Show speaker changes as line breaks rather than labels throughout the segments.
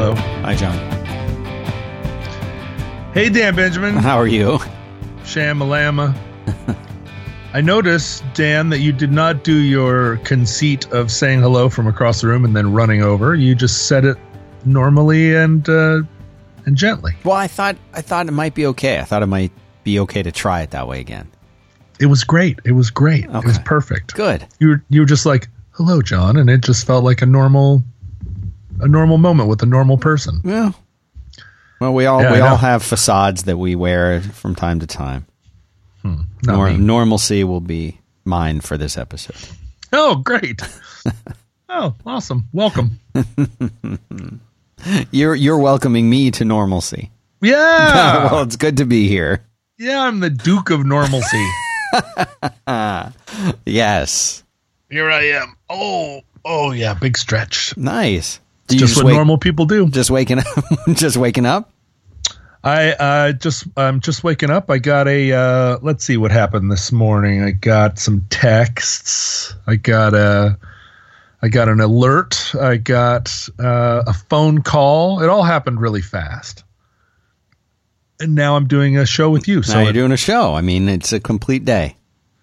Hello.
Hi, John.
Hey, Dan Benjamin.
How are you?
Shamalama. I noticed, Dan, that you did not do your conceit of saying hello from across the room and then running over. You just said it normally and uh, and gently.
Well, I thought I thought it might be okay. I thought it might be okay to try it that way again.
It was great. It was great. It was perfect.
Good.
You were you were just like, "Hello, John," and it just felt like a normal a normal moment with a normal person.
Yeah. Well, we all
Yeah,
we all have facades that we wear from time to time. Hmm.
Not
Nor- normalcy will be mine for this episode.
Oh, great. oh, awesome. Welcome.
You're you're welcoming me to normalcy.
Yeah.
well, it's good to be here.
yeah, I'm the Duke of Normalcy.
Yes.
Here I am. Oh, oh yeah, big stretch.
Nice. You
Just, what
wake-
normal people do.
just waking up just waking up?
I uh, just I'm just waking up. I got a uh, let's see what happened this morning. I got some texts. I got a I got an alert. I got uh, a phone call. It all happened really fast. And now I'm doing a show with you. So
now you're doing a show. I mean, it's a complete day.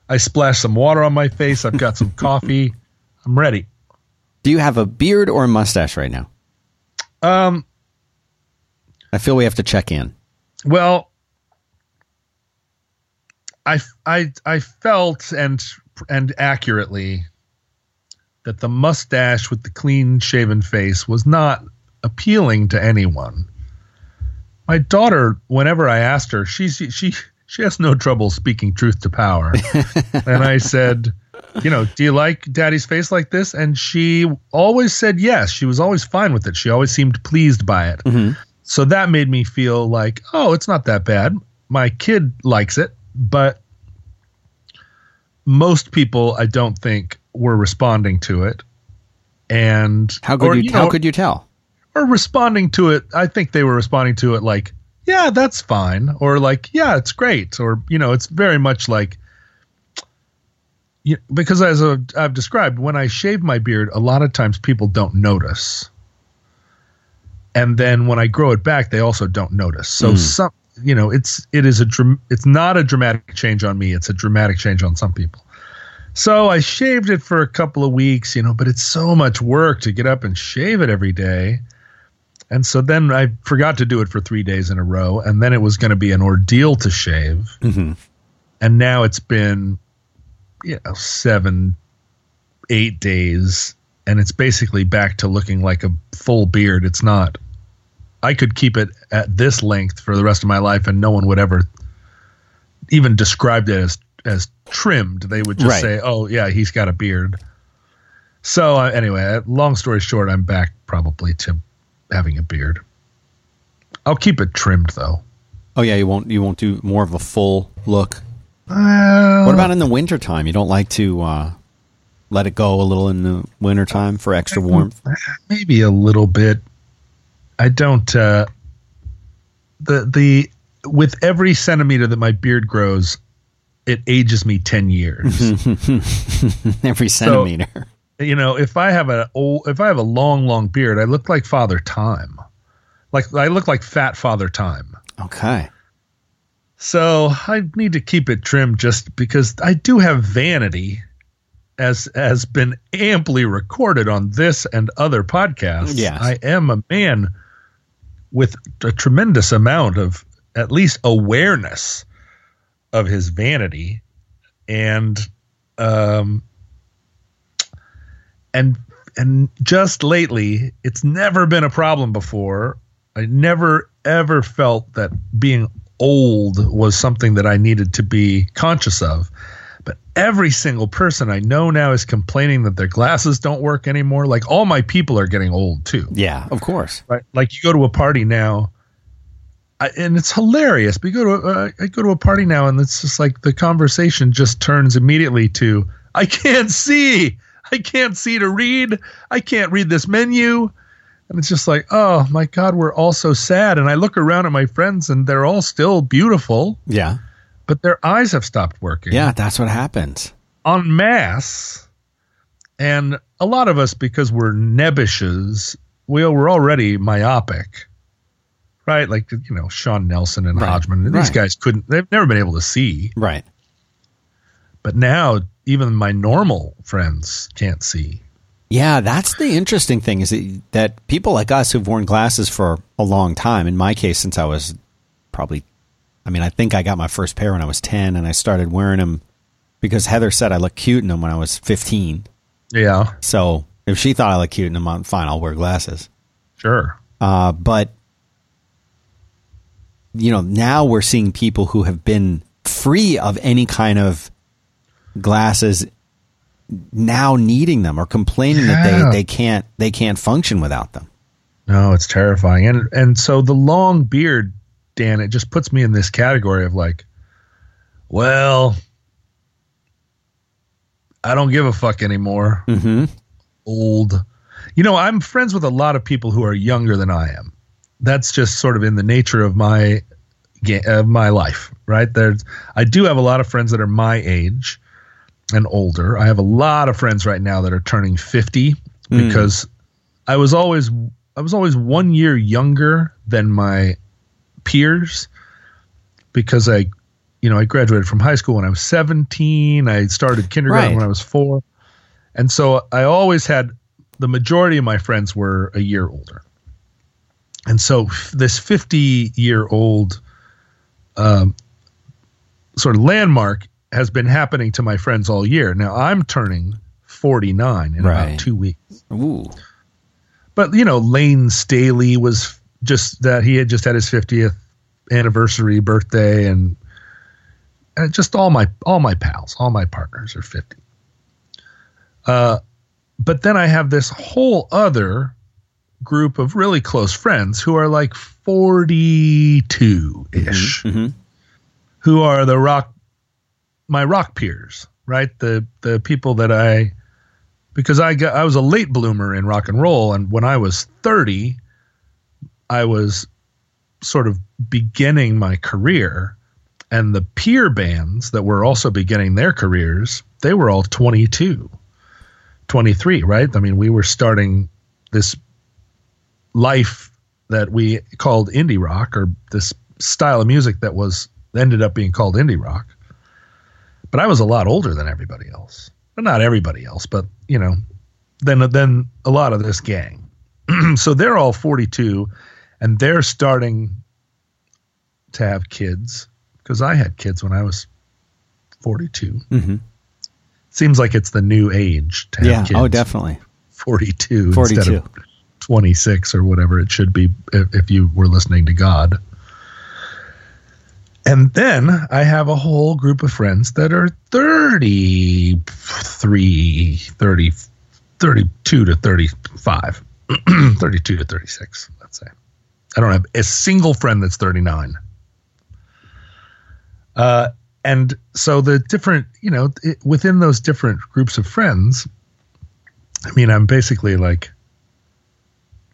I splashed some water on my face. I've got some coffee. I'm ready.
Do you have a beard or a mustache right now?
Um,
I feel we have to check in.
Well, I I I felt and and accurately that the mustache with the clean shaven face was not appealing to anyone. My daughter, whenever I asked her, she she she has no trouble speaking truth to power. and I said, you know, do you like daddy's face like this? And she always said yes. She was always fine with it. She always seemed pleased by it. Mm-hmm. So that made me feel like, oh, it's not that bad. My kid likes it, but most people, I don't think, were responding to it. And
How could
or,
you,
know,
how could you tell?
or responding to it? I think they were responding to it like, yeah, that's fine, or like, yeah, it's great, or you know, it's very much like. Yeah, because as I've described, when I shave my beard, a lot of times people don't notice and then when I grow it back, they also don't notice. So hmm. some, you know, it's it is a it's not a dramatic change on me. It's a dramatic change on some people. So I shaved it for a couple of weeks, you know, but it's so much work to get up and shave it every day. And so then I forgot to do it for three days in a row, and then it was going to be an ordeal to shave. Mm-hmm. And now it's been, you know, seven, eight days, and it's basically back to looking like a full beard. It's not. I could keep it at this length for the rest of my life, and no one would ever even describe it as as trimmed. They would just
Right.
say, "Oh, yeah, he's got a beard." So uh, anyway, uh, long story short, I'm back probably to having a beard. I'll keep it trimmed though.
Oh yeah, you won't you won't do more of a full look.
Uh,
What about in the wintertime? You don't like to uh, let it go a little in the wintertime for extra warmth?
maybe a little bit. I don't. Uh, the the with every centimeter that my beard grows, it ages me ten years.
Every centimeter.
you know, if I have a old, if I have a long, long beard, I look like Father Time. Like I look like Fat Father Time.
Okay.
So I need to keep it trimmed just because I do have vanity, as has been amply recorded on this and other podcasts.
Yes.
I am a man with a tremendous amount of at least awareness of his vanity, and um, and and just lately, it's never been a problem before. I never ever felt that being old was something that I needed to be conscious of. But every single person I know now is complaining that their glasses don't work anymore. Like all my people are getting old too.
Yeah, of course.
Right? Like you go to a party now, I, and it's hilarious. But you go to uh, I go to a party now, and it's just like the conversation just turns immediately to I can't see, I can't see to read, I can't read this menu, and it's just like oh my god, we're all so sad. And I look around at my friends, and they're all still beautiful,
Yeah.
but their eyes have stopped working
Yeah, that's what happens.
en masse. And a lot of us, because we're nebbishes, we were already myopic, right? Like you know, Sean Nelson and
Right,
Hodgman. These
right.
guys couldn't. They've never been able to see.
Right.
But now, even my normal friends can't see.
Yeah, that's the interesting thing is that, people like us who've worn glasses for a long time, in my case, since I was probably, I mean, I think I got my first pair when I was 10 and I started wearing them because Heather said I looked cute in them when I was 15.
Yeah,
So if she thought I looked cute in them, I'm fine, I'll wear glasses.
sure.
Uh, but, you know, now we're seeing people who have been free of any kind of glasses now needing them or complaining that they, they can't they can't function without them.
No, it's terrifying. And and so the long beard, Dan, it just puts me in this category of like, well, I don't give a fuck anymore.
Mm-hmm.
Old. You know, I'm friends with a lot of people who are younger than I am. That's just sort of in the nature of my of my life, right? There's I do have a lot of friends that are my age and older. I have a lot of friends right now that are turning 50 because I was always I was always one year younger than my peers because I you know I graduated from high school when I was 17 I started kindergarten
Right.
when I was 4 and so I always had the majority of my friends were a year older and so f- this 50 year old um, sort of landmark has been happening to my friends all year now I'm turning 49 in
Right.
about 2 weeks
Ooh.
but you know, Layne Staley was just that he had just had his 50th anniversary birthday, and, and just all my all my pals, all my partners are 50. Uh, but then I have this whole other group of really close friends who are like 42 ish
Mhm.
who are the rock my rock peers, right? The the people that I because I got I was a late bloomer in rock and roll and when I was 30 I was sort of beginning my career and the peer bands that were also beginning their careers, they were all 22, 23, right? I mean, we were starting this life that we called indie rock or this style of music that was ended up being called indie rock. But I was a lot older than everybody else. Well, not everybody else, but you know, than than a lot of this gang. so they're all 42 and they're starting to have kids because I had kids when I was 42.
Mhm.
Seems like it's the new age to have
Yeah.
kids.
Oh, definitely.
42,
42.
instead of 26 or whatever it should be if, if you were listening to God. And then I have a whole group of friends that are 33, 30, 32 to 35, 32 to 36, let's say. I don't have a single friend that's 39. Uh, and so the different, you know, it, within those different groups of friends, I mean, I'm basically like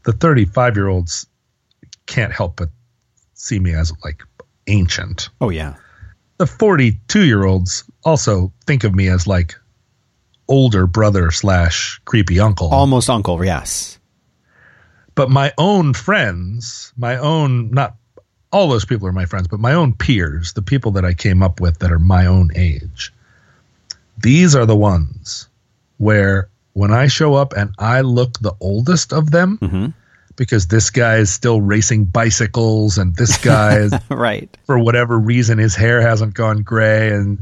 the 35 year olds can't help but see me as like ancient.
Oh yeah.
The 42 year olds also think of me as like older brother slash creepy uncle.
Almost uncle. Yes.
but my own friends, my own, not all those people are my friends, but my own peers, the people that I came up with that are my own age, these are the ones where when I show up and I look the oldest of them,
hmm
because this guy is still racing bicycles and this guy is
Right.
for whatever reason his hair hasn't gone gray. And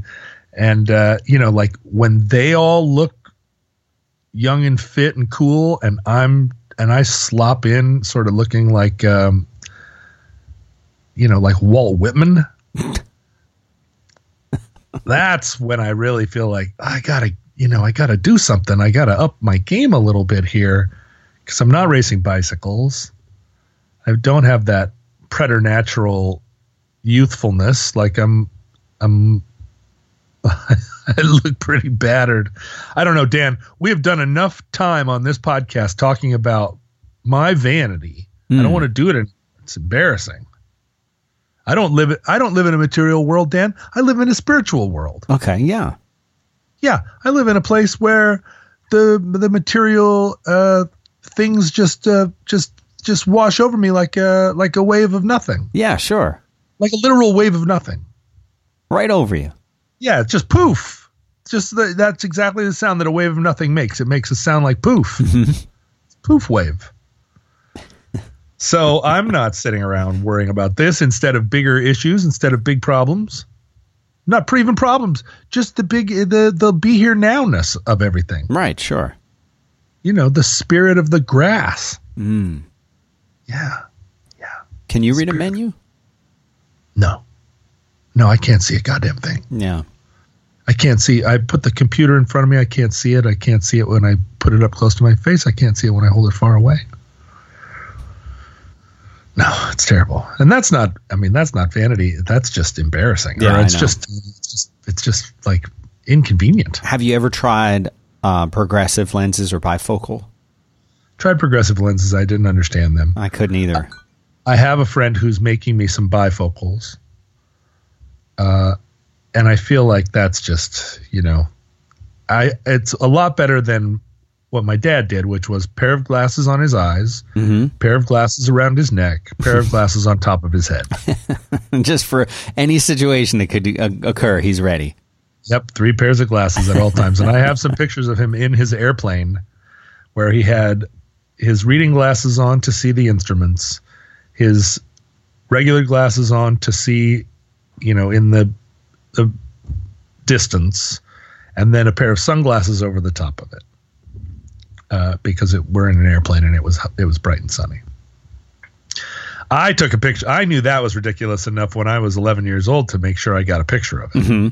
and uh, you know like when they all look young and fit and cool and I'm and I slop in sort of looking like um, you know like Walt Whitman that's when I really feel like I gotta you know I gotta do something. I gotta up my game a little bit here because I'm not racing bicycles I don't have that preternatural youthfulness. Like I'm, I'm, I look pretty battered. I don't know, Dan. We have done enough time on this podcast talking about my vanity. I
Mm.
don't want to do it. In, it's embarrassing. I don't live. I don't live in a material world, Dan. I live in a spiritual world.
Okay. Yeah.
Yeah, I live in a place where the the material uh, things just uh, just just wash over me like a like a wave of nothing,
Yeah, sure.
like a literal wave of nothing.
Right over you.
Yeah, it's just poof. Just the, that's exactly the sound that a wave of nothing makes. It makes a sound like poof. Poof wave. So I'm not sitting around worrying about this instead of bigger issues, instead of big problems. Not pre- even problems, just the big the the be here nowness of everything.
Right, sure.
You know, the spirit of the grass.
Mm.
Yeah.
Can you read a menu?
No. No, I can't see a goddamn thing.
Yeah.
I can't see. I put the computer in front of me. I can't see it. I can't see it when I put it up close to my face. I can't see it when I hold it far away. No, it's terrible. And that's not. I mean, that's not vanity. That's just embarrassing.
Yeah,
it's just. It's just. It's just like inconvenient.
Have you ever tried uh, progressive lenses or bifocal?
Tried progressive lenses. I didn't understand them.
I couldn't either.
I have a friend who's making me some bifocals. Uh, and I feel like that's just, you know, I it's a lot better than what my dad did, which was pair of glasses on his eyes,
hmm
pair of glasses around his neck, pair of glasses on top of his head.
Just for any situation that could uh, occur, he's ready.
Yep, three pairs of glasses at all times. And I have some pictures of him in his airplane where he had his reading glasses on to see the instruments, his regular glasses on to see, you know, in the the distance, and then a pair of sunglasses over the top of it. Uh, because it, we're in an airplane and it was it was bright and sunny. I took a picture. I knew that was ridiculous enough when I was 11 years old to make sure I got a picture of it
hmm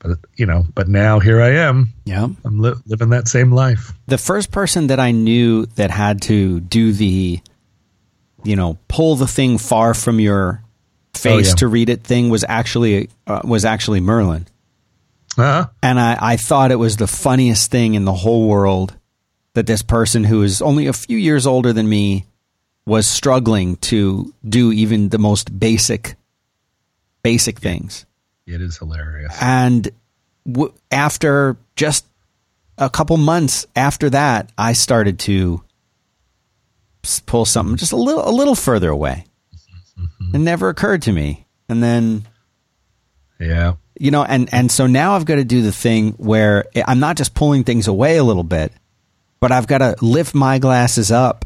but you know but now here i am
Yeah.
i'm li- living that same life
The first person that I knew that had to do the, you know, pull the thing far from your face
Oh, yeah.
to read it thing was actually uh, was actually Merlin.
uh-huh.
And I, I thought it was the funniest thing in the whole world that this person who is only a few years older than me was struggling to do even the most basic, basic things.
It is hilarious
And w- after just a couple months after that, I started to pull something just a little, a little further away. Mm-hmm. It never occurred to me. And then
yeah
you know and and so now i've got to do the thing where i'm not just pulling things away a little bit but i've got to lift my glasses up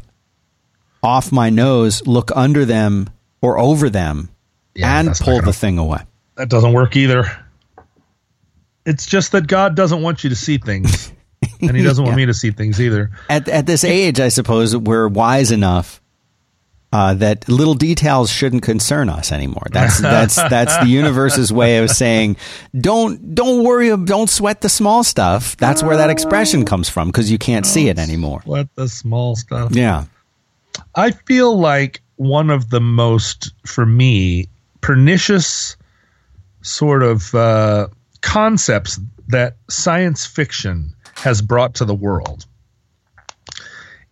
off my nose look under them or over them
Yeah,
and pull the thing away
that doesn't work either it's just that god doesn't want you to see things and he doesn't want
Yeah.
me to see things either
at at this age i suppose we're wise enough uh, that little details shouldn't concern us anymore. That's that's that's the universe's way of saying, don't don't worry, don't sweat the small stuff. That's where that expression comes from because you can't see it anymore.
what the small stuff
Yeah,
i feel like one of the most for me pernicious sort of uh, concepts that science fiction has brought to the world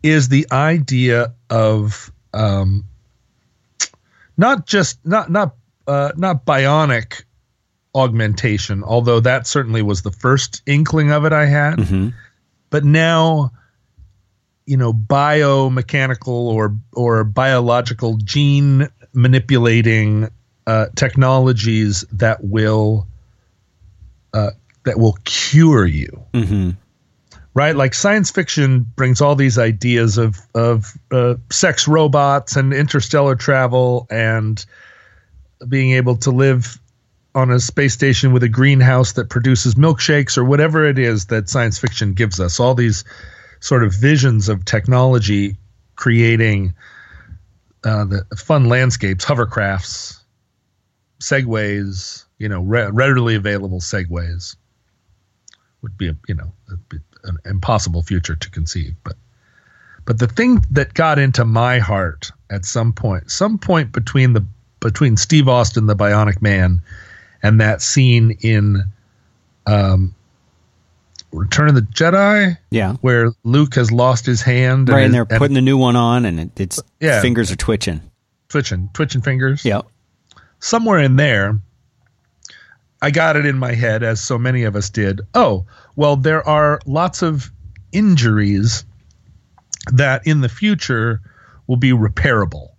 is the idea of um, not just not not uh, not bionic augmentation, although that certainly was the first inkling of it I had.
hmm
But now, you know, biomechanical or or biological gene manipulating uh, technologies that will uh, that will cure you
hmm
right? Like science fiction brings all these ideas of of uh, sex robots and interstellar travel and being able to live on a space station with a greenhouse that produces milkshakes or whatever it is that science fiction gives us. All these sort of visions of technology creating uh, the fun landscapes, hovercrafts, segways, you know, re- readily available segways would be, a, you know, be an impossible future to conceive. But, but the thing that got into my heart at some point, some point between the between Steve Austin, the Bionic Man, and that scene in um, Return of the Jedi,
yeah.
where Luke has lost his hand,
Right, and
his-
they're putting the new one on, and it, its
Yeah.
fingers are twitching.
twitching, twitching fingers.
Yep.
Somewhere in there, I got it in my head, as so many of us did. Oh, well, there are lots of injuries that in the future will be repairable.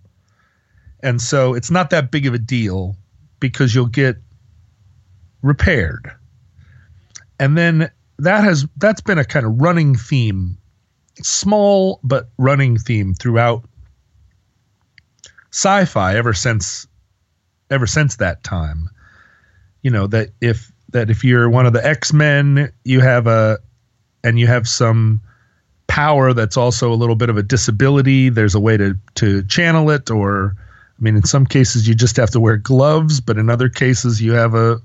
And so it's not that big of a deal because you'll get repaired. And then that has that's been a kind of running theme, small but running theme throughout sci-fi ever since ever since that time. You know that if that if you're one of the X-Men, you have a and you have some power that's also a little bit of a disability, there's a way to to channel it or I mean in some cases you just have to wear gloves, but in other cases you have a,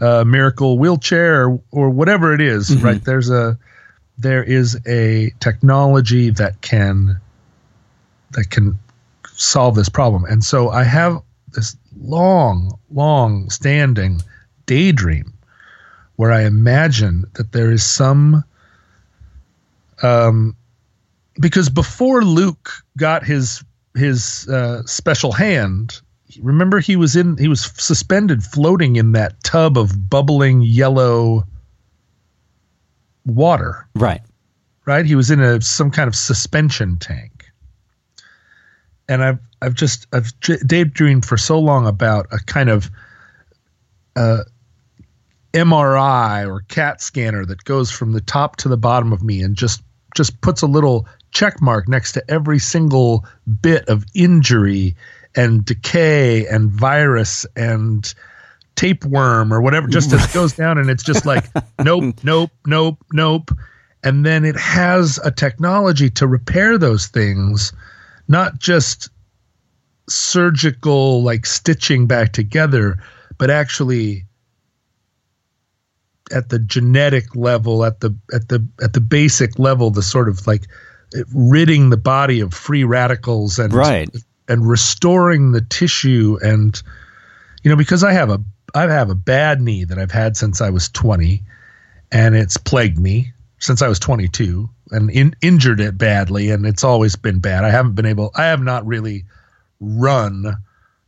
a miracle wheelchair or, or whatever it is, mm-hmm. right? There's a there is a technology that can that can solve this problem. And so I have this long, long standing daydream where I imagine that there is some um because before Luke got his his uh, special hand, remember he was in he was suspended floating in that tub of bubbling yellow water.
Right.
Right? He was in a some kind of suspension tank and I've I've just I've daydreamed for so long about a kind of uh, MRI or CAT scanner that goes from the top to the bottom of me and just just puts a little check mark next to every single bit of injury and decay and virus and tapeworm or whatever just as it goes down and it's just like nope nope nope nope. And then it has a technology to repair those things not just surgical like stitching back together, but actually at the genetic level, at the at the at the basic level, the sort of like ridding the body of free radicals and
right.
and restoring the tissue and you know because I have a I have a bad knee that I've had since I was 20 and it's plagued me since I was 22 and in, injured it badly, and it's always been bad. I haven't been able. I have not really run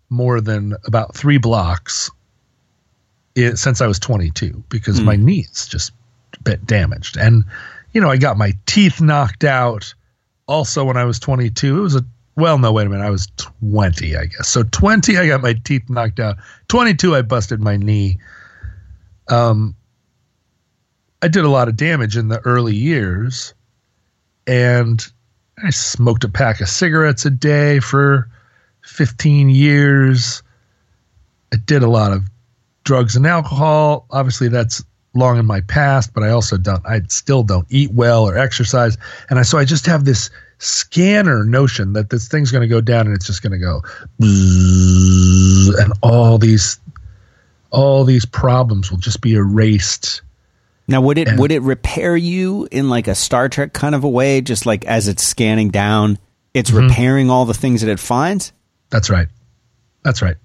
more than about three blocks it, since I was 22 because mm. my knees just a bit damaged, and you know I got my teeth knocked out. Also, when I was 22, it was a well, no, wait a minute. I was 20, I guess. So 20, I got my teeth knocked out. 22, I busted my knee. Um, I did a lot of damage in the early years and I smoked a pack of cigarettes a day for 15 years. I did a lot of drugs and alcohol. Obviously, that's long in my past, but I also don't, I still don't eat well or exercise. And I, so I just have this scanner notion that this thing's going to go down and it's just going to go, and all these, all these problems will just be erased
now, would it and, would it repair you in like a Star Trek kind of a way, just like as it's scanning down, it's mm-hmm. repairing all the things that it finds?
That's right. That's right.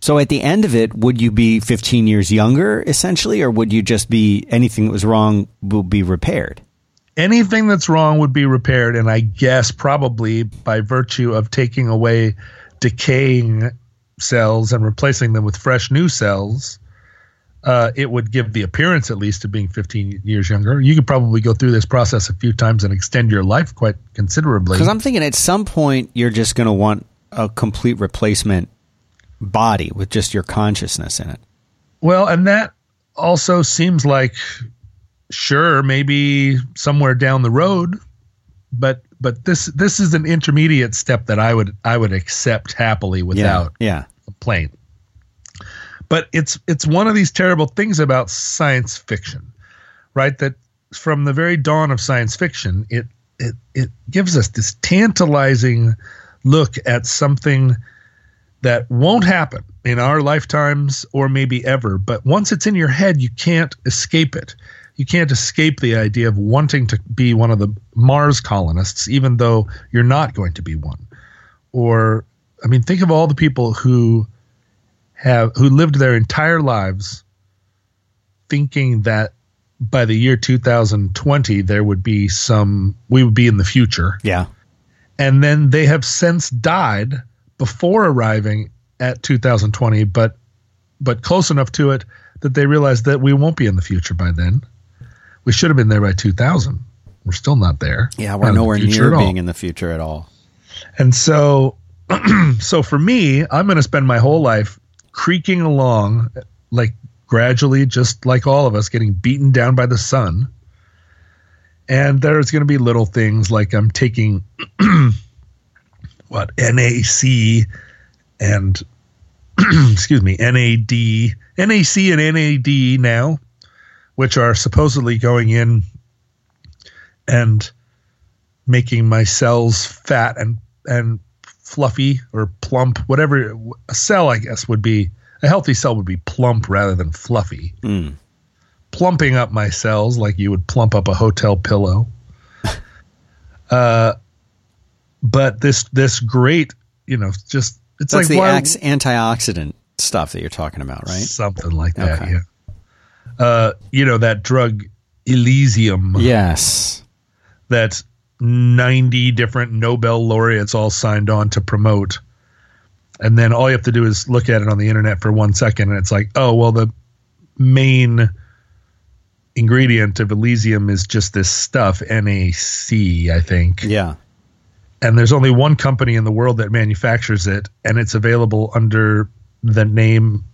So at the end of it, would you be 15 years younger essentially, or would you just be anything that was wrong will be repaired?
Anything that's wrong would be repaired, and I guess probably by virtue of taking away decaying cells and replacing them with fresh new cells, uh, it would give the appearance at least of being 15 years younger. You could probably go through this process a few times and extend your life quite considerably.
Because I'm thinking at some point you're just going to want a complete replacement body with just your consciousness in it.
Well, and that also seems like sure maybe somewhere down the road, but but this this is an intermediate step that I would I would accept happily without
yeah, yeah.
complaint but it's it's one of these terrible things about science fiction, right? That from the very dawn of science fiction, it it it gives us this tantalizing look at something that won't happen in our lifetimes or maybe ever, but once it's in your head, you can't escape it. You can't escape the idea of wanting to be one of the Mars colonists, even though you're not going to be one. Or, I mean, think of all the people who have who lived their entire lives thinking that by the year 2020 there would be some we would be in the future.
Yeah.
And then they have since died before arriving at 2020 but but close enough to it that they realize that we won't be in the future by then. We should have been there by 2000. We're still not there.
Yeah, we're nowhere near being in the future at all.
And so, so for me, I'm going to spend my whole life creaking along, like gradually, just like all of us, getting beaten down by the sun. And there's going to be little things like I'm taking what NAC and excuse me NAD, NAC and NAD now, which are supposedly going in and making my cells fat and and fluffy or plump, whatever a cell I guess would be. A healthy cell would be plump rather than fluffy.
Mm.
Plumping up my cells like you would plump up a hotel pillow. uh, but this this great, you know, just it's
That's
like
the
why-
ax- antioxidant stuff that you're talking about, right?
something like that.
Okay.
Yeah. Uh, you know that drug Elysium.
Yes.
that 90 different Nobel laureates all signed on to promote. And then all you have to do is look at it on the internet for one second, and it's like, oh, well, the main ingredient of Elysium is just this stuff, NAC, I think.
Yeah.
And there's only one company in the world that manufactures it, and it's available under the name,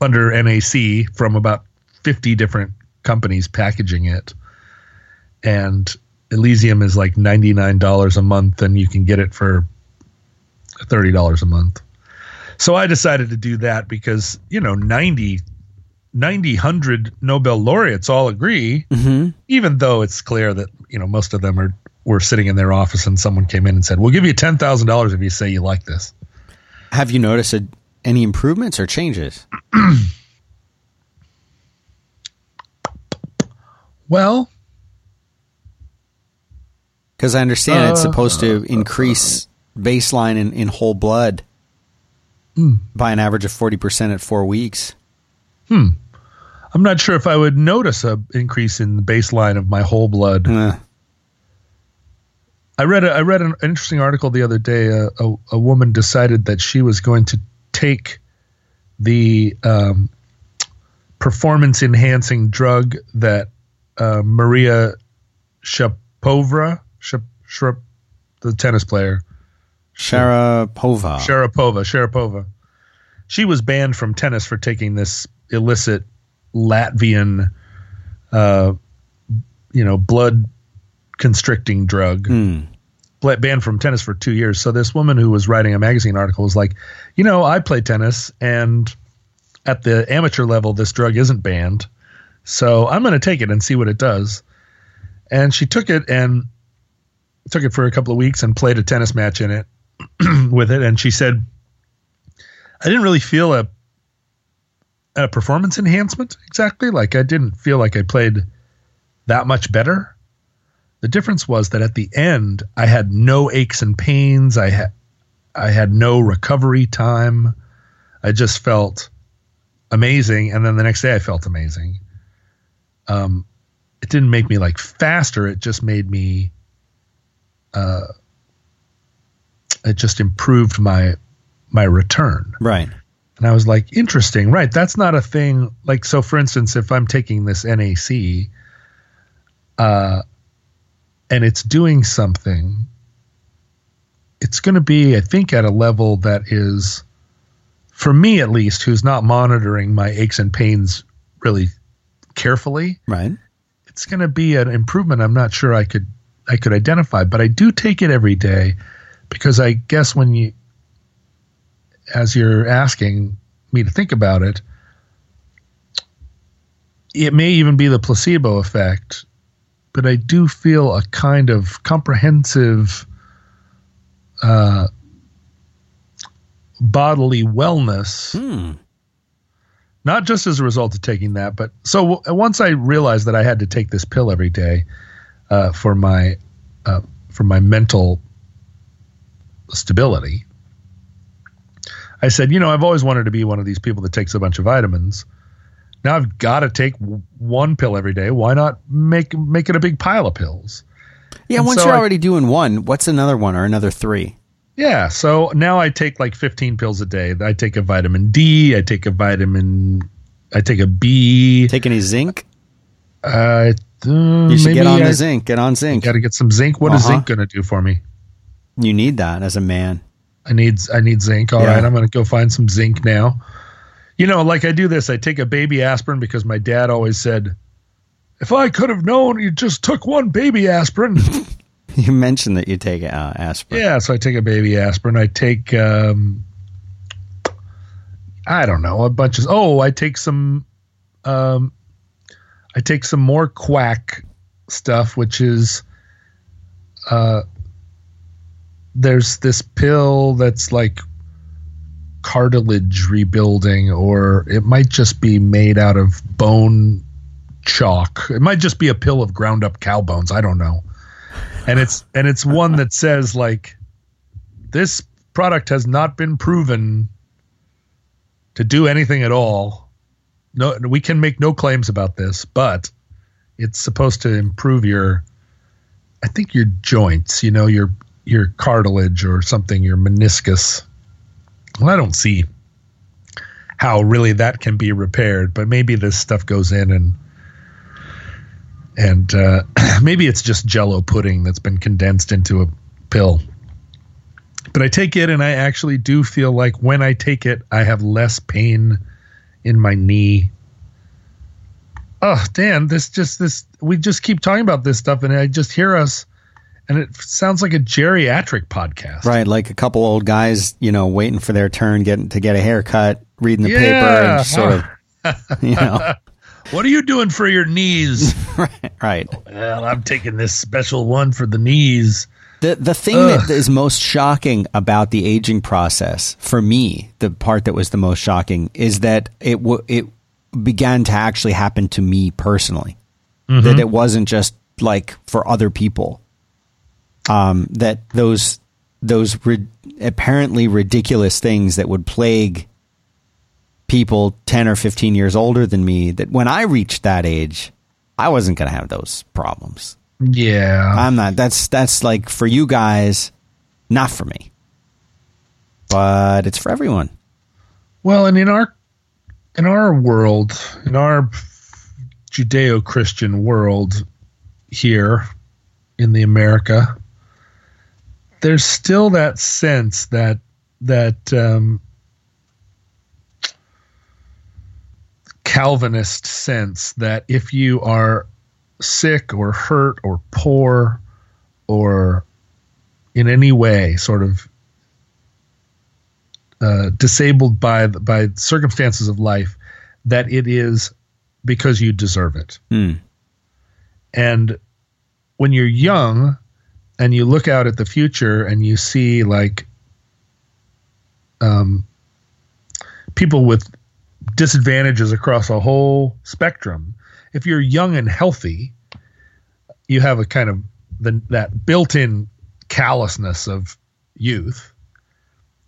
under NAC from about 50 different companies packaging it. And Elysium is like $99 a month, and you can get it for $30 a month. So I decided to do that because, you know, 90, 90, 100 Nobel laureates all agree,
hmm
even though it's clear that, you know, most of them are were sitting in their office and someone came in and said, We'll give you $10,000 if you say you like this.
Have you noticed a, any improvements or changes?
Well,
Because I understand it's
Uh,
supposed to increase baseline in, in whole blood
Hmm.
by an average of 40% at four weeks.
I'm not sure if I would notice a increase in the baseline of my whole blood.
Uh,
I read a, I read an interesting article the other day. A, a, a woman decided that she was going to take the um, performance enhancing drug that uh, Maria Sharapova, Shap, the tennis player,
Sharapova.
Sharapova, Sharapova. She was banned from tennis for taking this illicit Latvian, uh, you know, blood constricting drug. Bla- Banned from tennis for two years. So this woman who was writing a magazine article was like, you know, I play tennis, and at the amateur level, this drug isn't banned. So I'm going to take it and see what it does. And she took it and took it for a couple of weeks and played a tennis match in it with it. And she said, I didn't really feel a a performance enhancement exactly. Like I didn't feel like I played that much better. The difference was that at the end, I had no aches and pains. I had I had no recovery time. I just felt amazing, and then the next day I felt amazing. Um, it didn't make me like faster. It just made me. Uh, it just improved my my return.
Right.
And I was like, interesting, right? That's not a thing. Like, so for instance, if I'm taking this NAC, uh, and it's doing something, it's going to be, I think, at a level that is, for me at least, who's not monitoring my aches and pains really carefully,
Right.
it's going to be an improvement. I'm not sure I could I could identify, but I do take it every day because I guess when you, as you're asking me to think about it, it may even be the placebo effect, but I do feel a kind of comprehensive uh, bodily wellness
Hmm.
not just as a result of taking that, but so w- once I realized that I had to take this pill every day uh, for my uh, for my mental stability, I said, you know, I've always wanted to be one of these people that takes a bunch of vitamins. Now I've got to take w- one pill every day. Why not make make it a big pile of pills?
Yeah,
And
once
so
you're
I-
already doing one, what's another one or another three?
Yeah, so now I take like 15 pills a day. I take a vitamin D, I take a vitamin I take a B,
Take any zinc?
I Uh,
You should get on
I
the zinc. Get on zinc.
Got to get some zinc. What is
Uh-huh.
zinc going to do for me?
You need that as a man.
I need I need zinc. All
Yeah.
right, I'm going to go find some zinc now. You know, like I do this, I take a baby aspirin because my dad always said, "If I could have known, you just took one baby aspirin."
You mentioned that you take uh, aspirin.
yeah, so I take a baby aspirin. I take um I don't know, a bunch of Oh, I take some um I take some more quack stuff which is uh there's this pill that's like cartilage rebuilding or it might just be made out of bone chalk. It might just be a pill of ground up cow bones, I don't know. And it's and it's one that says like this product has not been proven to do anything at all. No we can make no claims about this, but it's supposed to improve your I think your joints, you know, your your cartilage or something, your meniscus. Well, I don't see how really that can be repaired, but maybe this stuff goes in and and uh, maybe it's just Jello pudding that's been condensed into a pill. But I take it, and I actually do feel like when I take it, I have less pain in my knee. Oh, Dan, this just this we just keep talking about this stuff, and I just hear us, and it sounds like a geriatric podcast.
Right, like a couple old guys, you know, waiting for their turn, getting to get a haircut, reading the paper, and sort of, you know,
What are you doing for your knees?
right, right.
well, I'm taking this special one for the knees.
The the thing
Ugh.
that is most shocking about the aging process for me, the part that was the most shocking is that it w- it began to actually happen to me personally. That mm-hmm. it wasn't just like for other people. Um, that those those ri- apparently ridiculous things that would plague people 10 or 15 years older than me that when I reached that age, I wasn't going to have those problems.
Yeah.
I'm not. That's that's like for you guys, not for me. But it's for everyone.
Well, and in our in our world, in our Judeo-Christian world here in the America, there's still that sense that that um, Calvinist sense that if you are sick or hurt or poor or in any way sort of uh, disabled by by circumstances of life, that it is because you deserve it.
Hmm.
And when you're young and you look out at the future and you see like um, people with disadvantages across a whole spectrum, if you're young and healthy, you have a kind of the, that built-in callousness of youth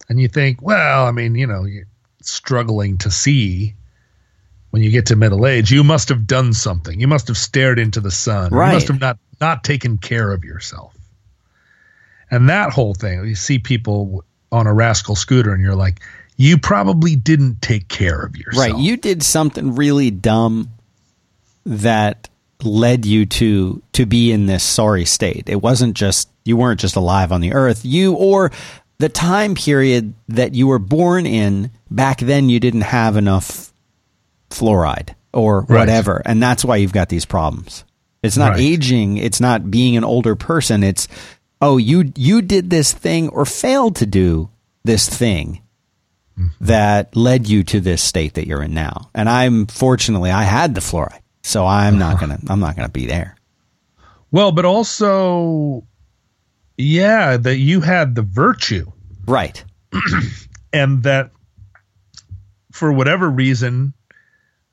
and you think, well, I mean, you know, you're struggling to see when you get to middle age, you must have done something. You must have stared into the sun.
Right.
You must have not not taken care of yourself. And that whole thing, you see people on a rascal scooter, and you're like, you probably didn't take care of yourself.
Right. You did something really dumb that led you to to be in this sorry state. It wasn't just you weren't just alive on the earth. You or the time period that you were born in back then you didn't have enough fluoride or
Right.
whatever and that's why you've got these problems. It's not
Right.
aging, it's not being an older person, it's oh you you did this thing or failed to do this thing mm-hmm. that led you to this state that you're in now. And I'm fortunately I had the fluoride. So I'm not uh-huh. going to I'm not going to be there.
Well, but also, yeah, that you had the virtue
Right.
and that for whatever reason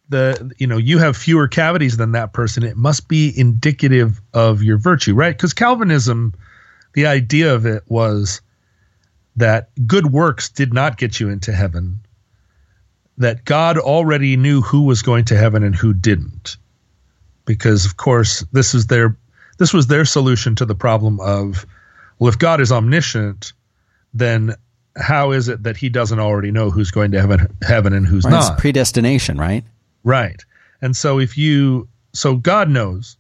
the you know you have fewer cavities than that person it must be indicative of your virtue right because calvinism the idea of it was that good works did not get you into heaven that god already knew who was going to heaven and who didn't because of course this is their this was their solution to the problem of well if god is omniscient then how is it that he doesn't already know who's going to heaven, heaven and who's
Right. It's
not?
predestination, right?
right. And so if you, so God knows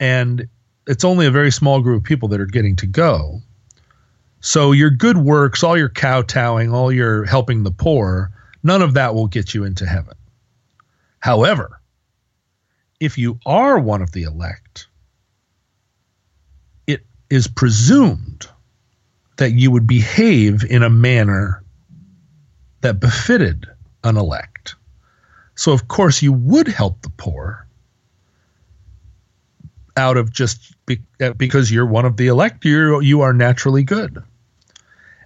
and it's only a very small group of people that are getting to go. So your good works, all your kowtowing, all your helping the poor, none of that will get you into heaven. However, if you are one of the elect, it is presumed that you would behave in a manner that befitted an elect. So, of course, you would help the poor out of just be, uh, because you're one of the elect, you you are naturally good.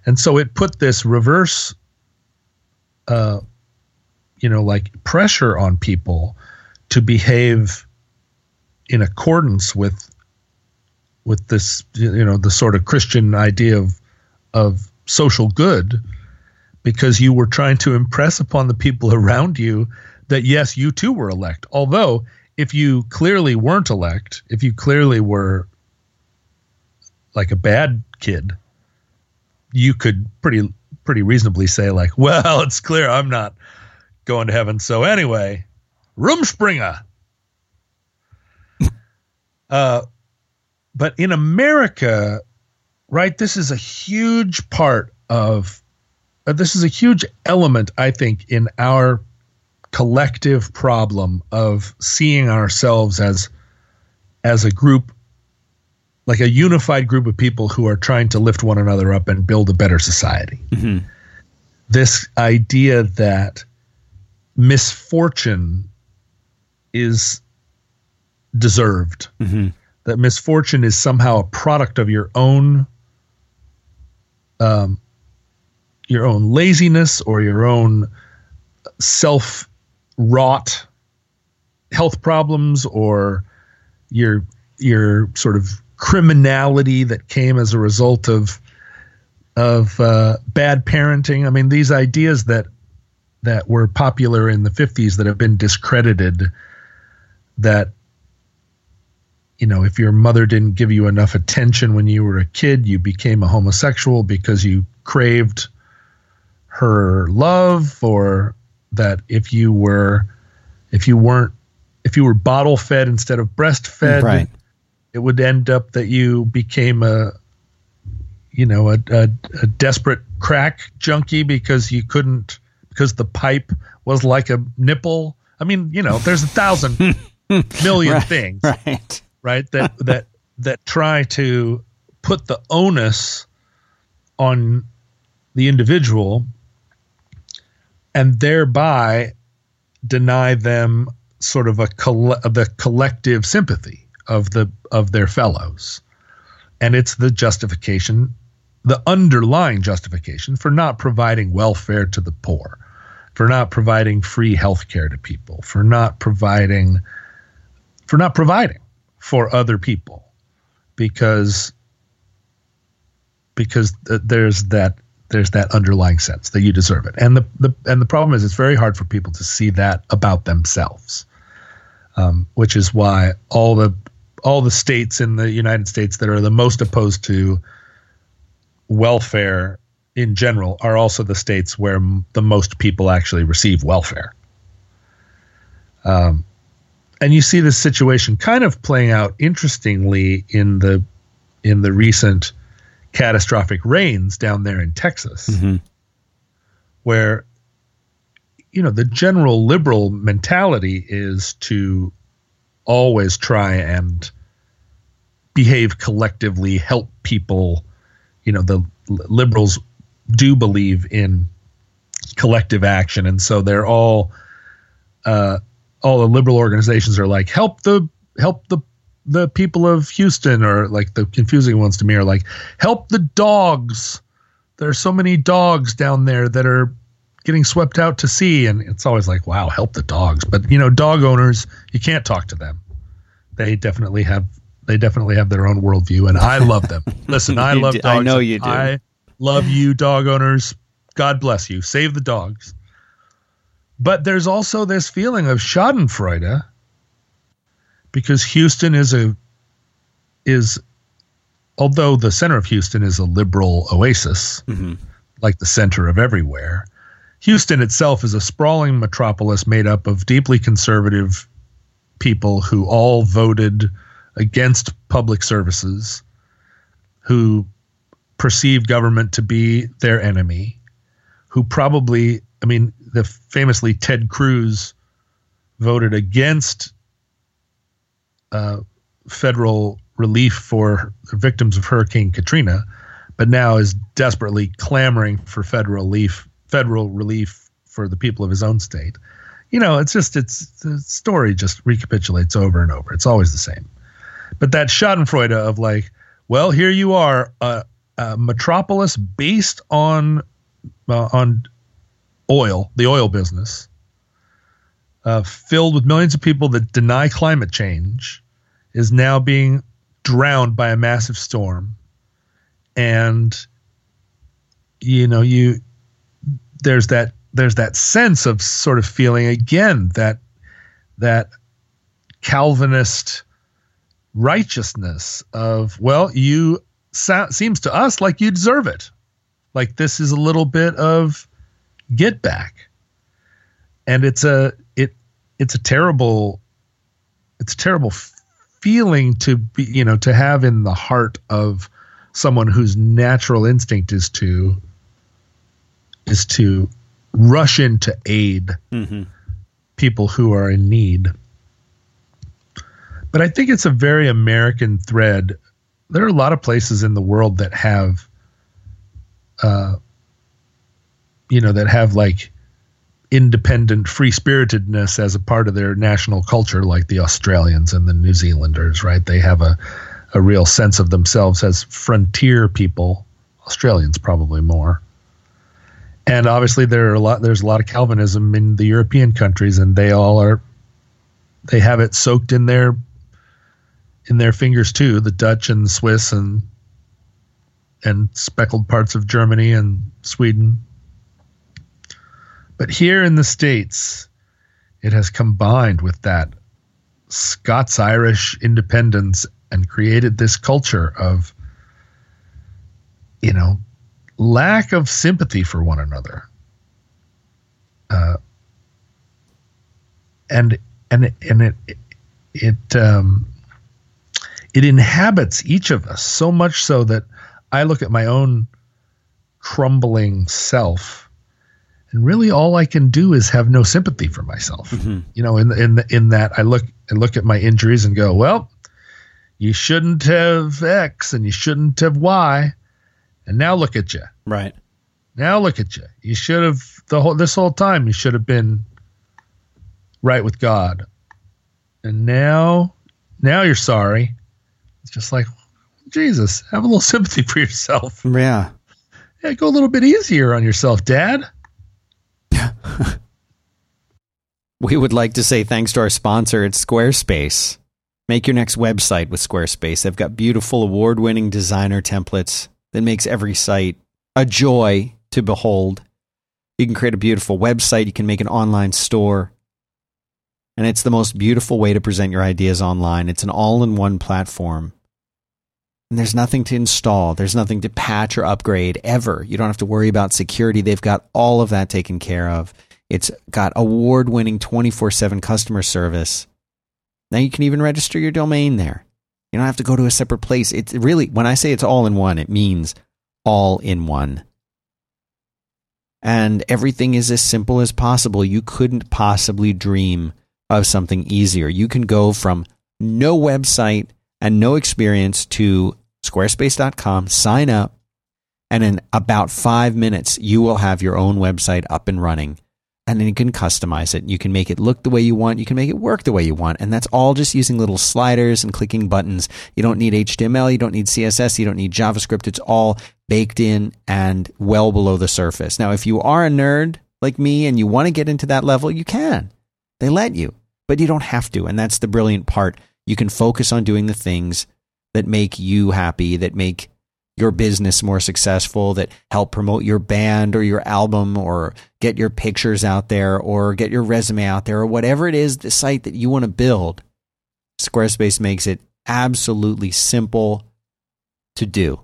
And so it put this reverse, uh, you know, like pressure on people to behave in accordance with with this, you know, the sort of Christian idea of of social good, because you were trying to impress upon the people around you that yes, you too were elect. Although if you clearly weren't elect, if you clearly were like a bad kid, you could pretty pretty reasonably say like, well, it's clear I'm not going to heaven. So anyway, Rumspringa. uh, but in America, right, this is a huge part of uh, this is a huge element, I think, in our collective problem of seeing ourselves as as a group like a unified group of people who are trying to lift one another up and build a better society. Mm-hmm. This idea that misfortune is deserved, mm-hmm. that misfortune is somehow a product of your own um, your own laziness or your own self wrought health problems or your your sort of criminality that came as a result of of uh, bad parenting. I mean, these ideas that that were popular in the 50s that have been discredited that you know if your mother didn't give you enough attention when you were a kid you became a homosexual because you craved her love or that if you were if you weren't if you were bottle fed instead of breastfed, right. it would end up that you became a you know a, a, a desperate crack junkie because you couldn't because the pipe was like a nipple. I mean, you know, there's a thousand million
right,
things,
right?
Right that that that try to put the onus on the individual and thereby deny them sort of a coll- the collective sympathy of the of their fellows. And it's the justification the underlying justification for not providing welfare to the poor for not providing free health care to people for not providing for not providing for other people. Because because there's that there's that underlying sense that you deserve it. And the, the and the problem is it's very hard for people to see that about themselves, um, which is why all the all the states in the United States that are the most opposed to welfare in general are also the states where m- the most people actually receive welfare. Um, and you see this situation kind of playing out interestingly in the in the recent catastrophic rains down there in Texas, mm-hmm. where you know the general liberal mentality is to always try and behave collectively, help people. You know, the liberals do believe in collective action, and so they're all uh, all the liberal organizations are like help the help the the people of Houston or like the confusing ones to me are like help the dogs. There are so many dogs down there that are getting swept out to sea. And it's always like wow help the dogs. But you know dog owners you can't talk to them. They definitely have they definitely have their own worldview and i love them. Listen i love dogs
i know you do.
I love you dog owners. God bless you. Save the dogs. But there's also this feeling of schadenfreude because Houston is a is although the center of Houston is a liberal oasis, mm-hmm. like the center of everywhere, Houston itself is a sprawling metropolis made up of deeply conservative people who all voted against public services, who perceive government to be their enemy, who probably, I mean, the famously Ted Cruz voted against uh, federal relief for the victims of Hurricane Katrina, but now is desperately clamoring for federal relief, federal relief for the people of his own state. You know, it's just it's the story just recapitulates over and over. It's always the same. But that Schadenfreude of like, well, here you are, a, a metropolis based on uh, on oil, the oil business, uh, filled with millions of people that deny climate change, is now being drowned by a massive storm, and you know you there's that there's that sense of sort of feeling again that that Calvinist righteousness of well you so, seems to us like you deserve it. Like this is a little bit of get back. And it's a it it's a terrible it's a terrible feeling to be you know to have in the heart of someone whose natural instinct is to is to rush in to aid mm-hmm. people who are in need but i think it's a very american thread there are a lot of places in the world that have uh you know that have like independent free spiritedness as a part of their national culture, like the Australians and the New Zealanders, right? They have a, a real sense of themselves as frontier people. Australians probably more. And obviously there are a lot there's a lot of Calvinism in the European countries and they all are they have it soaked in their in their fingers too, the Dutch and Swiss and and speckled parts of Germany and Sweden but here in the States, it has combined with that Scots Irish independence and created this culture of, you know, lack of sympathy for one another. Uh, and and and it it um, it inhabits each of us so much so that I look at my own crumbling self and really all I can do is have no sympathy for myself. Mm-hmm. You know, in in in that I look I look at my injuries and go, well, you shouldn't have X and you shouldn't have Y, and now look at you.
Right.
Now look at you. You should have the whole this whole time you should have been right with God, and now now you're sorry. It's just like Jesus, have a little sympathy for yourself.
Yeah.
Yeah, go a little bit easier on yourself, Dad.
We would like to say thanks to our sponsor at Squarespace. Make your next website with Squarespace. They've got beautiful award winning designer templates that makes every site a joy to behold. You can create a beautiful website, you can make an online store. And it's the most beautiful way to present your ideas online. It's an all in one platform. And there's nothing to install, there's nothing to patch or upgrade ever. You don't have to worry about security. They've got all of that taken care of. It's got award winning 24 7 customer service. Now you can even register your domain there. You don't have to go to a separate place. It's really, when I say it's all in one, it means all in one. And everything is as simple as possible. You couldn't possibly dream of something easier. You can go from no website and no experience to squarespace.com, sign up, and in about five minutes, you will have your own website up and running and then you can customize it. You can make it look the way you want. You can make it work the way you want. And that's all just using little sliders and clicking buttons. You don't need HTML. You don't need CSS. You don't need JavaScript. It's all baked in and well below the surface. Now, if you are a nerd like me and you want to get into that level, you can. They let you, but you don't have to. And that's the brilliant part. You can focus on doing the things that make you happy, that make your business more successful, that help promote your band or your album or get your pictures out there or get your resume out there or whatever it is, the site that you want to build, Squarespace makes it absolutely simple to do.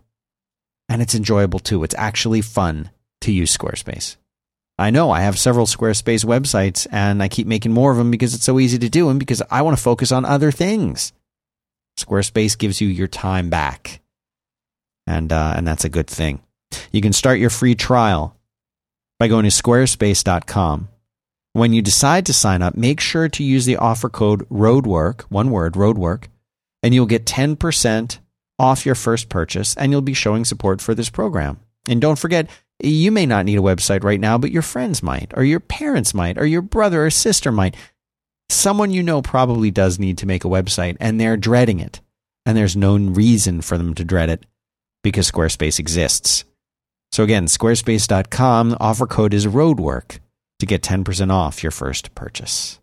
And it's enjoyable too. It's actually fun to use Squarespace. I know I have several Squarespace websites and I keep making more of them because it's so easy to do and because I want to focus on other things. Squarespace gives you your time back, and uh, and that's a good thing. You can start your free trial by going to squarespace.com. When you decide to sign up, make sure to use the offer code ROADWORK, one word, ROADWORK, and you'll get 10% off your first purchase and you'll be showing support for this program. And don't forget, you may not need a website right now, but your friends might, or your parents might, or your brother or sister might. Someone you know probably does need to make a website and they're dreading it. And there's no reason for them to dread it because Squarespace exists. So again, squarespace.com, offer code is roadwork to get 10% off your first purchase.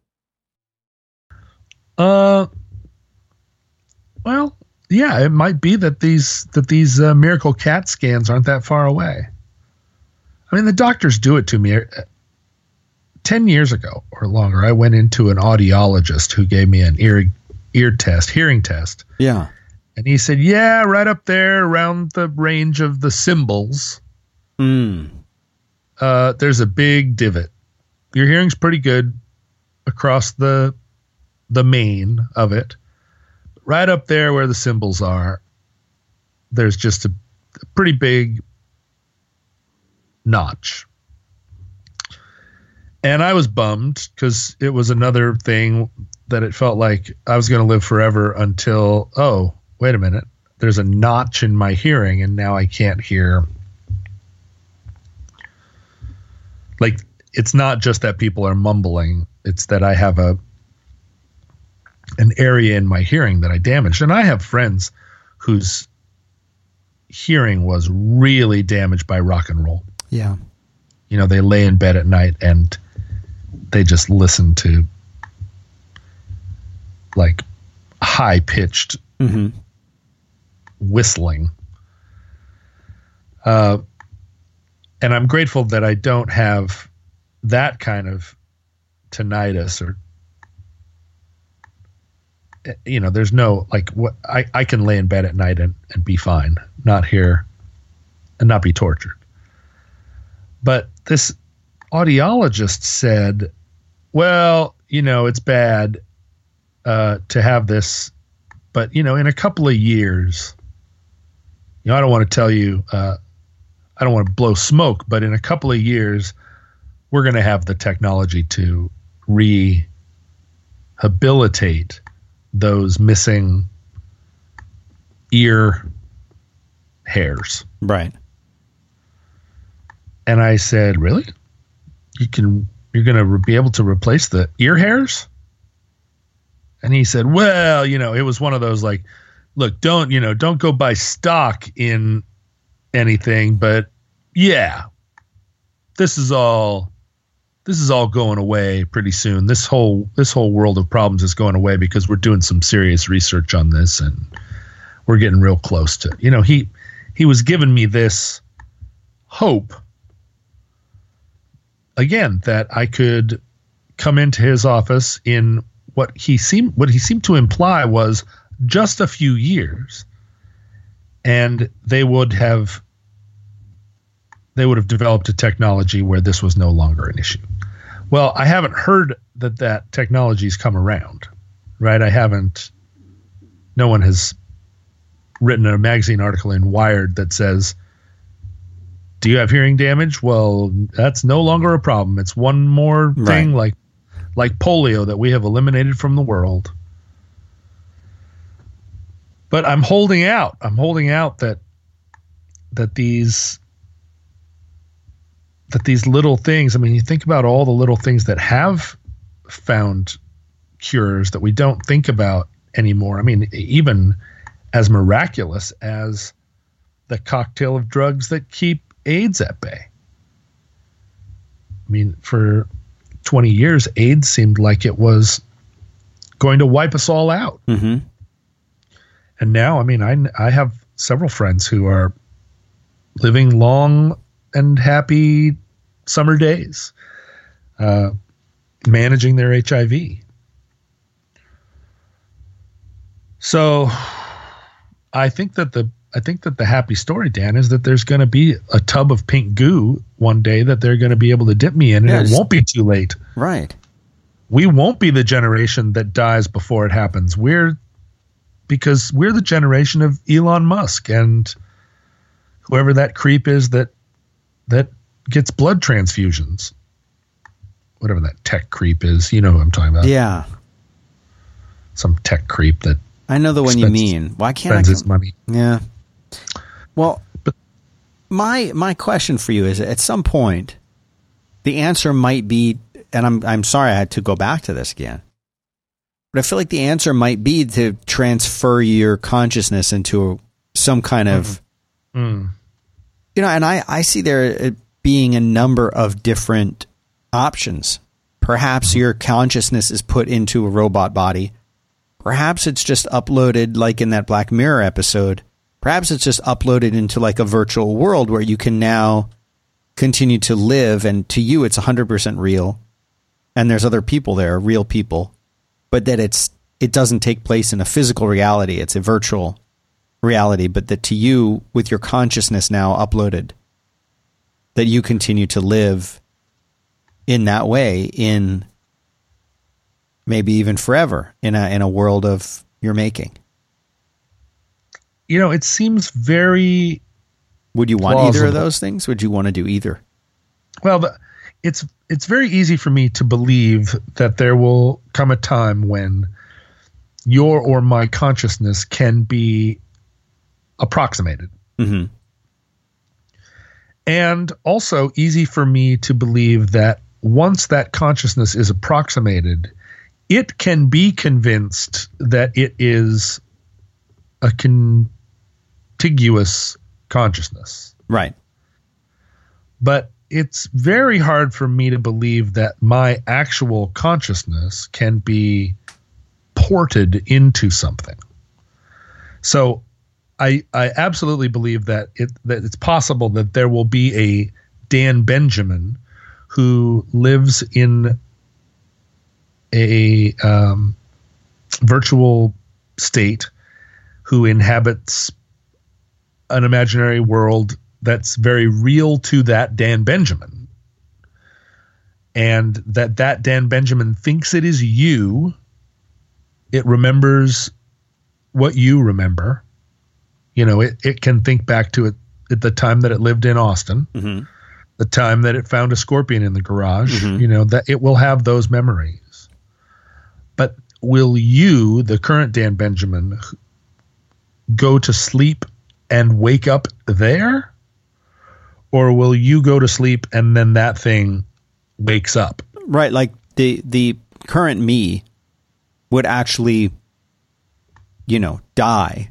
Uh well, yeah, it might be that these that these uh, miracle cat scans aren't that far away. I mean, the doctors do it to me. Uh, ten years ago or longer, I went into an audiologist who gave me an ear ear test, hearing test.
Yeah,
and he said, "Yeah, right up there around the range of the cymbals,
mm.
uh, there's a big divot. Your hearing's pretty good across the the main of it." right up there where the cymbals are, there's just a, a pretty big notch. And I was bummed because it was another thing that it felt like I was going to live forever until, oh, wait a minute, there's a notch in my hearing and now I can't hear. Like, it's not just that people are mumbling, it's that I have a an area in my hearing that I damaged. And I have friends whose hearing was really damaged by rock and roll.
Yeah.
You know, they lay in bed at night and they just listen to like high pitched
mm-hmm.
Whistling. Uh, and I'm grateful that I don't have that kind of tinnitus or you know, there's no like what I, I can lay in bed at night and, and be fine, not hear and not be tortured. But this audiologist said, well, you know, it's bad uh, to have this, but you know, in a couple of years, you know, I don't want to tell you, uh, I don't want to blow smoke, but in a couple of years, we're going to have the technology to rehabilitate those missing ear hairs.
Right.
And I said, "Really? You can you're going to re- be able to replace the ear hairs?" And he said, "Well, you know, it was one of those like, look, don't, you know, don't go buy stock in anything, but yeah. This is all this is all going away pretty soon. This whole this whole world of problems is going away because we're doing some serious research on this and we're getting real close to. You know, he he was giving me this hope again that I could come into his office in what he seemed what he seemed to imply was just a few years and they would have they would have developed a technology where this was no longer an issue. Well, I haven't heard that that technology's come around, right? I haven't. No one has written a magazine article in Wired that says, "Do you have hearing damage?" Well, that's no longer a problem. It's one more thing, right. like like polio that we have eliminated from the world. But I'm holding out. I'm holding out that that these that these little things, I mean, you think about all the little things that have found cures that we don't think about anymore. I mean, even as miraculous as the cocktail of drugs that keep AIDS at bay. I mean, for 20 years, AIDS seemed like it was going to wipe us all out.
Mm-hmm.
And now, I mean, I, I have several friends who are living long and happy summer days, uh, managing their HIV. So, I think that the I think that the happy story, Dan, is that there's going to be a tub of pink goo one day that they're going to be able to dip me in, and yes. it won't be too late.
Right.
We won't be the generation that dies before it happens. We're because we're the generation of Elon Musk and whoever that creep is that that gets blood transfusions. Whatever that tech creep is, you know who I'm talking about.
Yeah.
Some tech creep that
I know the one you mean. Why can't I
spends his money.
Yeah. Well,
But-
my my question for you is: at some point, the answer might be, and I'm I'm sorry I had to go back to this again, but I feel like the answer might be to transfer your consciousness into some kind of,
Mm.
you know, and I I see there uh, being a number of different options. Perhaps your consciousness is put into a robot body. Perhaps it's just uploaded like in that Black Mirror episode. Perhaps it's just uploaded into like a virtual world where you can now continue to live and to you it's 100% real and there's other people there, real people, but that it's it doesn't take place in a physical reality, it's a virtual reality, but that to you with your consciousness now uploaded that you continue to live in that way in maybe even forever in a in a world of your making.
You know, it seems very
Would you want either of those things? Would you want to do either?
well. The, it's it's very easy for me to believe that there will come a time when your or my consciousness can be approximated.
Mhm.
And also easy for me to believe that once that consciousness is approximated, it can be convinced that it is a contiguous consciousness.
Right.
But it's very hard for me to believe that my actual consciousness can be ported into something. So I I absolutely believe that it that it's possible that there will be a Dan Benjamin who lives in a um, virtual state who inhabits an imaginary world that's very real to that Dan Benjamin. And that that Dan Benjamin thinks it is you it remembers what you remember. You know it, it can think back to it at the time that it lived in Austin
Mhm.
the time that it found a scorpion in the garage you know that it will have those memories. But will you the current Dan Benjamin go to sleep and wake up there or will you go to sleep and then that thing wakes up?
Right, like the the current me would actually you know, die.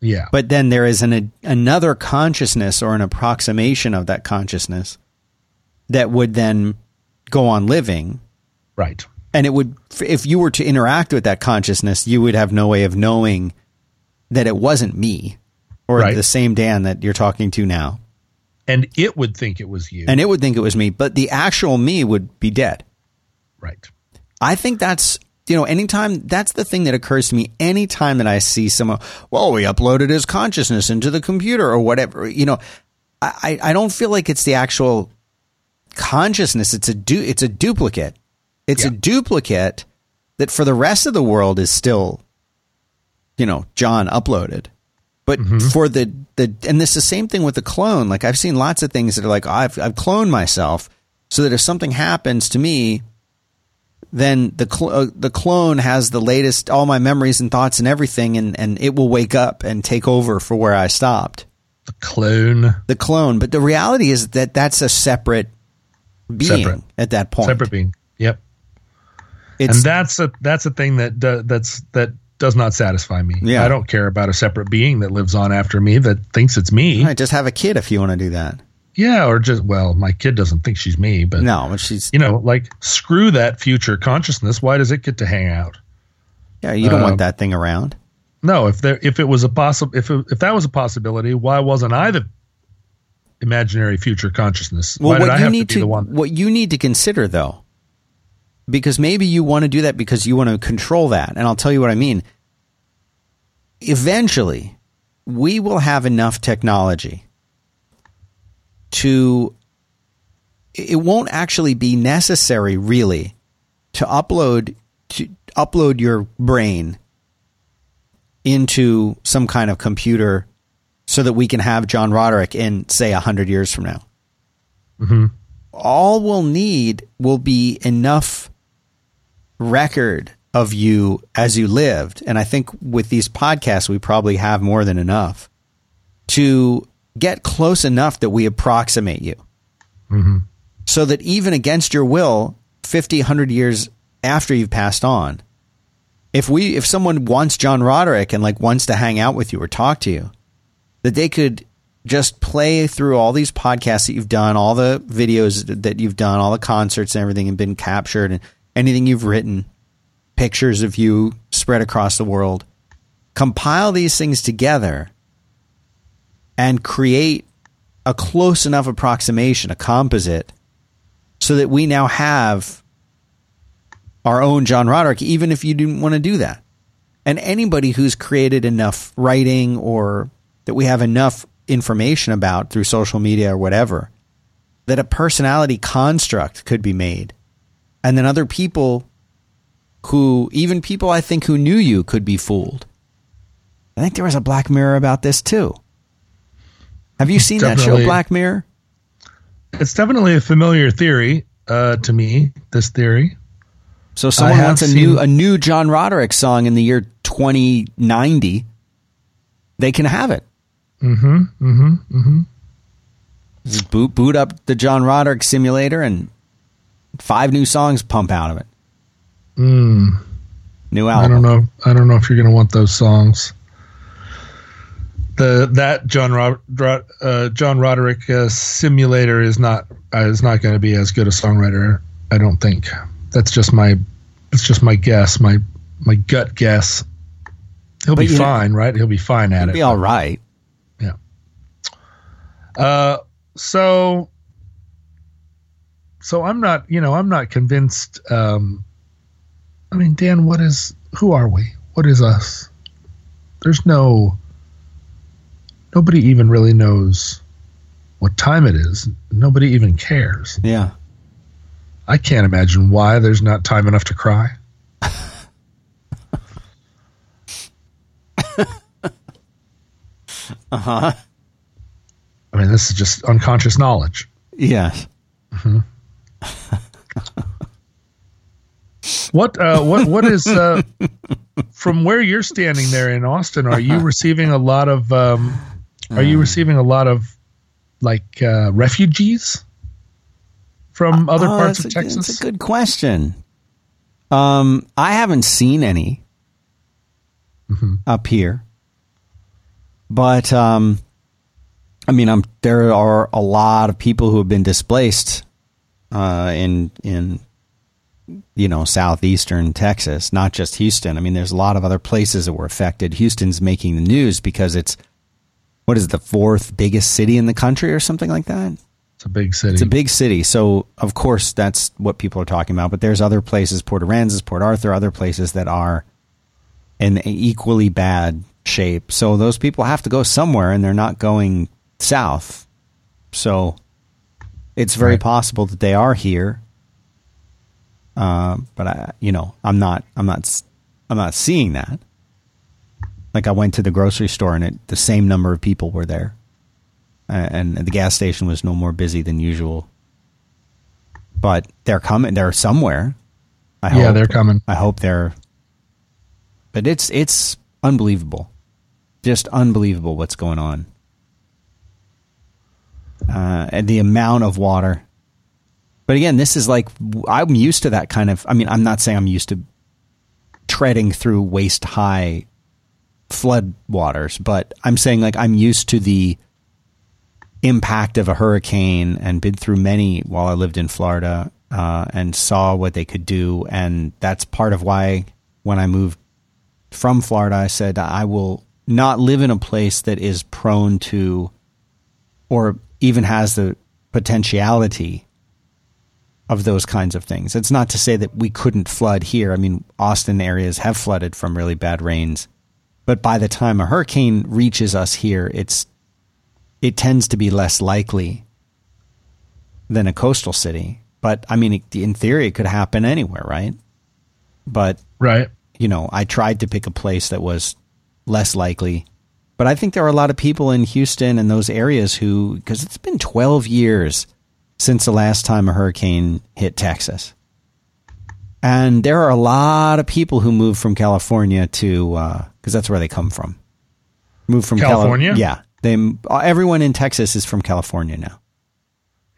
yeah.
But then there is an a, another consciousness or an approximation of that consciousness that would then go on living.
Right.
And it would if you were to interact with that consciousness you would have no way of knowing that it wasn't me or
Right.
the same Dan that you're talking to now
and it would think it was you.
And it would think it was me but the actual me would be dead.
Right.
I think that's you know anytime that's the thing that occurs to me anytime that I see someone well we uploaded his consciousness into the computer or whatever you know I I don't feel like it's the actual consciousness. It's a du- it's a duplicate. It's a duplicate that for the rest of the world is still you know John uploaded but for the the and this is the same thing with the clone. Like I've seen lots of things that are like I've I've cloned myself so that if something happens to me then the cl- uh, the clone has the latest all my memories and thoughts and everything and and it will wake up and take over for where I stopped.
The clone?
The clone. But the reality is that that's a separate being
Separate.
at that point.
Separate being. Yep.
It's
and that's a that's a thing that do, that's that does not satisfy me.
Yeah.
i don't care about a separate being that lives on after me that thinks it's me.
Right, just have a kid if you want to do that.
Yeah or just well my kid doesn't think she's me but
no but she's
you know like screw that future consciousness. Why does it get to hang out?
Yeah you don't
um,
want that thing around.
no if there if it was a possible if it, if that was a possibility why wasn't i the imaginary future consciousness? Why
Well,
did
what
i
you
have to
need
be
to,
the one
what you need to consider though, because maybe you want to do that because you want to control that, and I'll tell you what I mean. Eventually, we will have enough technology to. It won't actually be necessary, really, to upload to upload your brain into some kind of computer so that we can have John Roderick in, say, 100 years from now.
Mm-hmm.
All we'll need will be enough record of you as you lived. And I think with these podcasts, we probably have more than enough to get close enough that we approximate you.
Mm-hmm.
So that even against your will, 50, 100 years after you've passed on, if we if someone wants John Roderick and like wants to hang out with you or talk to you, that they could just play through all these podcasts that you've done, all the videos that you've done, all the concerts and everything and been captured and anything you've written, pictures of you spread across the world. Compile these things together and create a close enough approximation, a composite, so that we now have our own John Roderick, even if you didn't want to do that. And anybody who's created enough writing or that we have enough information about through social media or whatever, that a personality construct could be made. And then other people who, even people I think who knew you, could be fooled. I think there was a Black Mirror about this too. Have you seen that show, Black Mirror?
It's definitely a familiar theory uh, to me. This theory.
So someone wants a
seen-
new a new John Roderick song in the year 2090. They can have it.
Mm-hmm. Mm-hmm. Mm-hmm.
Just boot boot up the John Roderick simulator and five new songs pump out of it.
Mm.
New album.
I don't know. I don't know if you're going to want those songs. The that John Rod, uh, John Roderick uh, simulator is not uh, is not going to be as good a songwriter. I don't think. That's just my. It's just my guess. My my gut guess. He'll
But
be
you know-
fine, right? He'll be fine at
It'd
it.
be all right. Yeah.
Uh, so, so I'm not, you know, I'm not convinced. Um, I mean, Dan, what is, who are we? What is us? There's no, nobody even really knows what time it is. Nobody even cares.
Yeah.
I can't imagine why there's not time enough to cry.
Uh huh.
I mean, this is just unconscious knowledge.
Yes.
What uh, what what is uh, from where you're standing there in Austin? Are you receiving a lot of um, Are you receiving a lot of like uh, refugees from other
Oh,
parts of
a,
Texas?
That's a good question. Um, I haven't seen any
Mm-hmm.
up here, but um, I mean, I'm there are a lot of people who have been displaced uh, in in you know southeastern Texas, not just Houston. I mean, there's a lot of other places that were affected. Houston's making the news because it's what is it, the fourth biggest city in the country or something like that.
It's a big city.
It's a big city, so of course that's what people are talking about. But there's other places, Port Aransas, Port Arthur, other places that are in equally bad shape. So those people have to go somewhere, and they're not going south. So it's very
Right.
possible that they are here. Uh, but I, you know, I'm not, I'm not, I'm not seeing that. Like I went to the grocery store, and it, the same number of people were there and the gas station was no more busy than usual. But they're coming. They're somewhere. I
yeah,
hope.
they're coming.
I hope they're. But it's it's unbelievable, just unbelievable what's going on, uh, and the amount of water. But again, this is like I'm used to that kind of. I mean, I'm not saying I'm used to treading through waist high flood waters, but I'm saying like I'm used to the impact of a hurricane and been through many while I lived in Florida uh, and saw what they could do. And that's part of why when I moved from Florida, I said I will not live in a place that is prone to or even has the potentiality of those kinds of things. It's not to say that we couldn't flood here. I mean, Austin areas have flooded from really bad rains. But by the time a hurricane reaches us here, it's it tends to be less likely than a coastal city. But I mean, it, in theory, it could happen anywhere, right? But
Right.
you know, I tried to pick a place that was less likely. But I think there are a lot of people in Houston and those areas who, because it's been 12 years since the last time a hurricane hit Texas. And there are a lot of people who moved from California to, because uh, that's where they come from. Moved from
California?
Cali- yeah. They, everyone in Texas is from California now.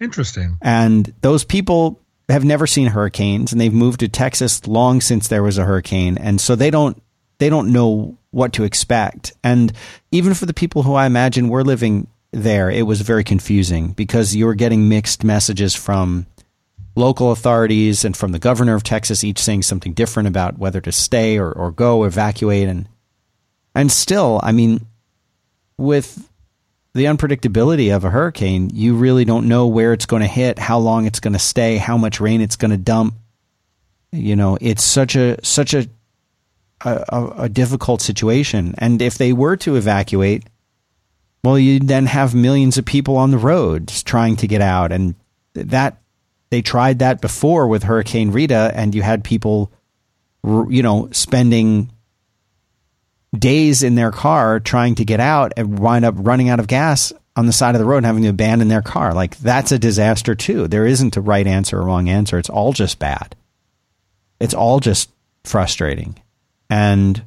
Interesting.
And those people have never seen hurricanes and they've moved to Texas long since there was a hurricane. And so they don't, they don't know what to expect. And even for the people who I imagine were living there, it was very confusing because you were getting mixed messages from local authorities and from the governor of Texas, each saying something different about whether to stay or, or go, evacuate. And, and still, I mean, with the unpredictability of a hurricane, you really don't know where it's going to hit, how long it's going to stay, how much rain it's going to dump. You know, it's such a such a a, a difficult situation. And if they were to evacuate, well, you'd then have millions of people on the roads trying to get out, and that they tried that before with Hurricane Rita, and you had people, you know, spending days in their car trying to get out and wind up running out of gas on the side of the road and having to abandon their car. Like that's a disaster too. There isn't a right answer or wrong answer. It's all just bad. It's all just frustrating. And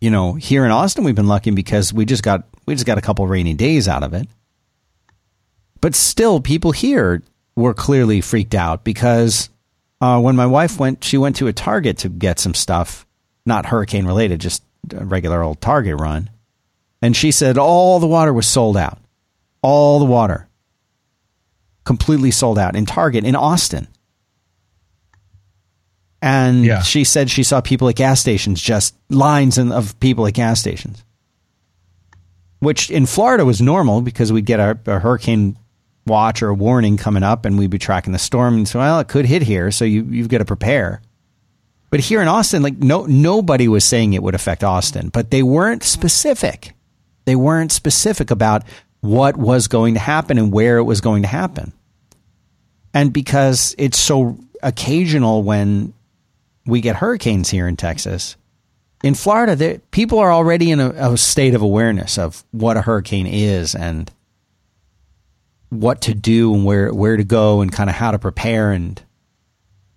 you know, here in Austin we've been lucky because we just got we just got a couple rainy days out of it. But still people here were clearly freaked out because uh, when my wife went she went to a Target to get some stuff, not hurricane related, just a regular old Target run. And she said all the water was sold out. All the water. Completely sold out in Target in Austin. And
Yeah.
she said she saw people at gas stations, just lines in- of people at gas stations. Which in Florida was normal because we'd get a, a hurricane watch or a warning coming up and we'd be tracking the storm. And so, well, it could hit here. So you, you've got to prepare. But here in Austin, like no nobody was saying it would affect Austin, but they weren't specific. They weren't specific about what was going to happen and where it was going to happen. And because it's so occasional when we get hurricanes here in Texas, in Florida, people are already in a, a state of awareness of what a hurricane is and what to do and where where to go and kind of how to prepare and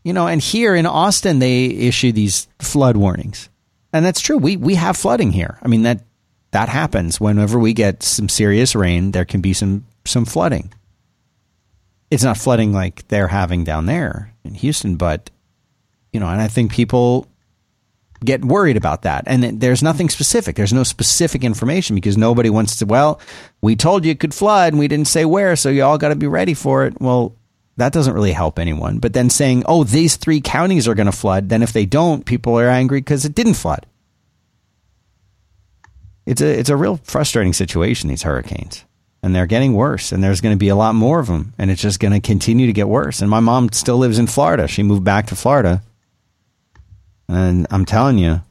you know, and here in Austin, they issue these flood warnings, and that's true. We we have flooding here. I mean that that happens whenever we get some serious rain. There can be some some flooding. It's not flooding like they're having down there in Houston, but you know, and I think people get worried about that. And there's nothing specific. There's no specific information because nobody wants to. Well, we told you it could flood, and we didn't say where, so you all got to be ready for it. Well, that doesn't really help anyone. But then saying, oh, these three counties are going to flood, then if they don't, people are angry because it didn't flood. It's a it's a real frustrating situation. These hurricanes, and they're getting worse, and there's going to be a lot more of them, and it's just going to continue to get worse. And my mom still lives in Florida. She moved back to Florida, and I'm telling you,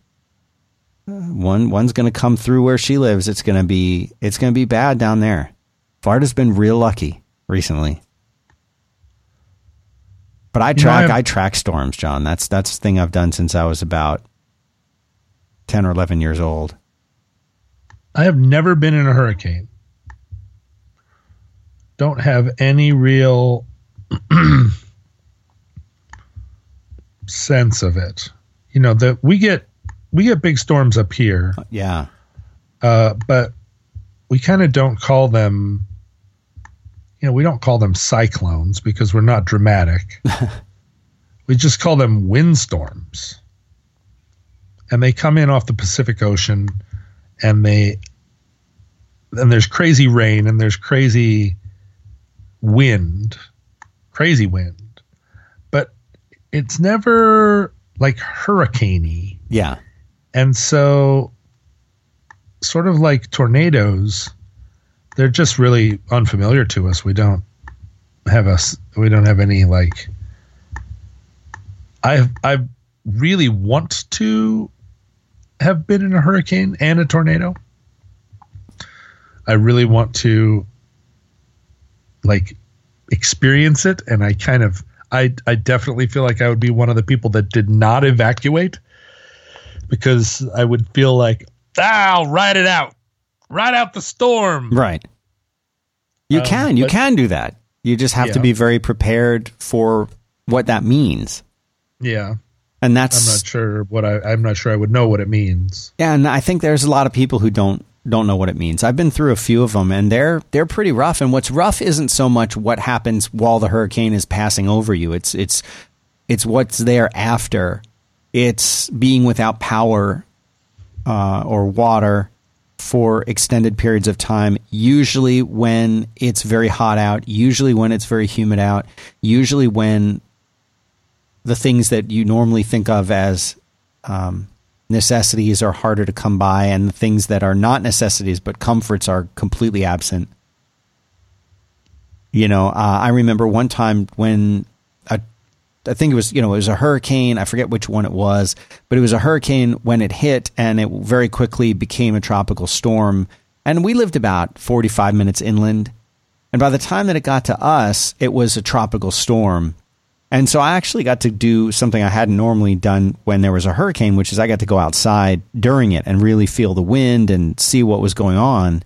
one one's going to come through where she lives. It's going to be it's going to be bad down there. Florida's been real lucky recently. But I
know,
track
I've-
I track storms, John. That's that's the thing I've done since I was about ten or eleven years old.
I have never been in a hurricane. Don't have any real sense of it. You know, that we get we get big storms up here,
Yeah.
uh, but we kind of don't call them. You know, we don't call them cyclones because we're not dramatic. we just call them windstorms, and they come in off the Pacific Ocean, and they and there's crazy rain and there's crazy wind, crazy wind, but it's never like hurricaney.
Yeah.
And so, sort of like tornadoes, they're just really unfamiliar to us. We don't have us. We don't have any like. I I really want to have been in a hurricane and a tornado. I really want to like experience it, and I kind of I I definitely feel like I would be one of the people that did not evacuate because I would feel like ah, I'll ride it out, ride out the storm.
Right. You
Um,
can. You
but-
can do that. You just have to be very prepared for what that means.
Yeah,
And that's I'm
not sure what I. I'm not sure I would know what it means.
Yeah, and I think there's a lot of people who don't don't know what it means. I've been through a few of them, and they're they're pretty rough. And what's rough isn't so much what happens while the hurricane is passing over you. It's it's it's what's there after. It's being without power uh, or water for extended periods of time. Usually when it's very hot out. Usually when it's very humid out. Usually when the things that you normally think of as um, necessities are harder to come by, and things that are not necessities but comforts are completely absent. You know, uh, I remember one time when I think it was you know it was a hurricane. I forget which one it was, but it was a hurricane when it hit, and it very quickly became a tropical storm. And we lived about forty five minutes inland, and by the time that it got to us, it was a tropical storm. And so I actually got to do something I hadn't normally done when there was a hurricane, which is I got to go outside during it and really feel the wind and see what was going on.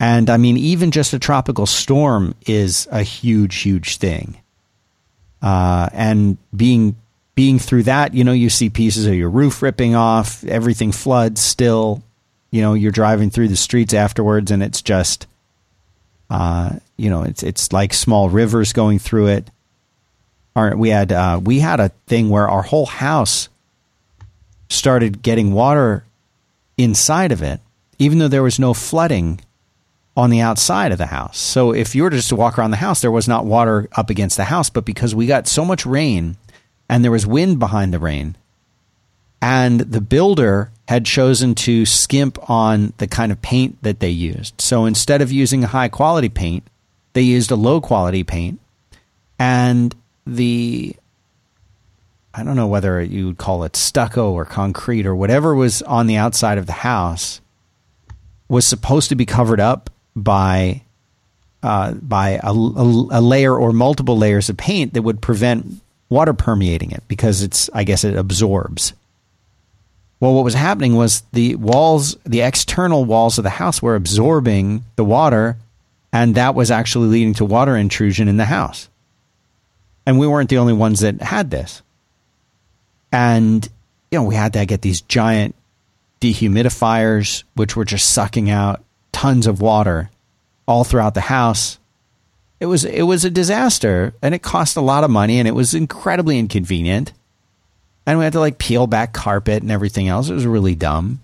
And I mean, even just a tropical storm is a huge, huge thing. Uh, and being being through that, you know, you see pieces of your roof ripping off, everything floods still. You know, you're driving through the streets afterwards, and it's just, uh, you know, it's it's like small rivers going through it our, we had uh, we had a thing where our whole house started getting water inside of it, even though there was no flooding on the outside of the house. So if you were just to walk around the house, there was not water up against the house, but because we got so much rain and there was wind behind the rain, and the builder had chosen to skimp on the kind of paint that they used. So instead of using a high quality paint, they used a low quality paint. And the I don't know whether you would call it stucco or concrete or whatever was on the outside of the house was supposed to be covered up by uh, by a, a, a layer or multiple layers of paint that would prevent water permeating it because it's I guess it absorbs. Well, what was happening was the walls, the external walls of the house were absorbing the water, and that was actually leading to water intrusion in the house. And we weren't the only ones that had this. And, you know, we had to get these giant dehumidifiers, which were just sucking out tons of water all throughout the house. It was it was a disaster and it cost a lot of money and it was incredibly inconvenient. And we had to like peel back carpet and everything else. It was really dumb.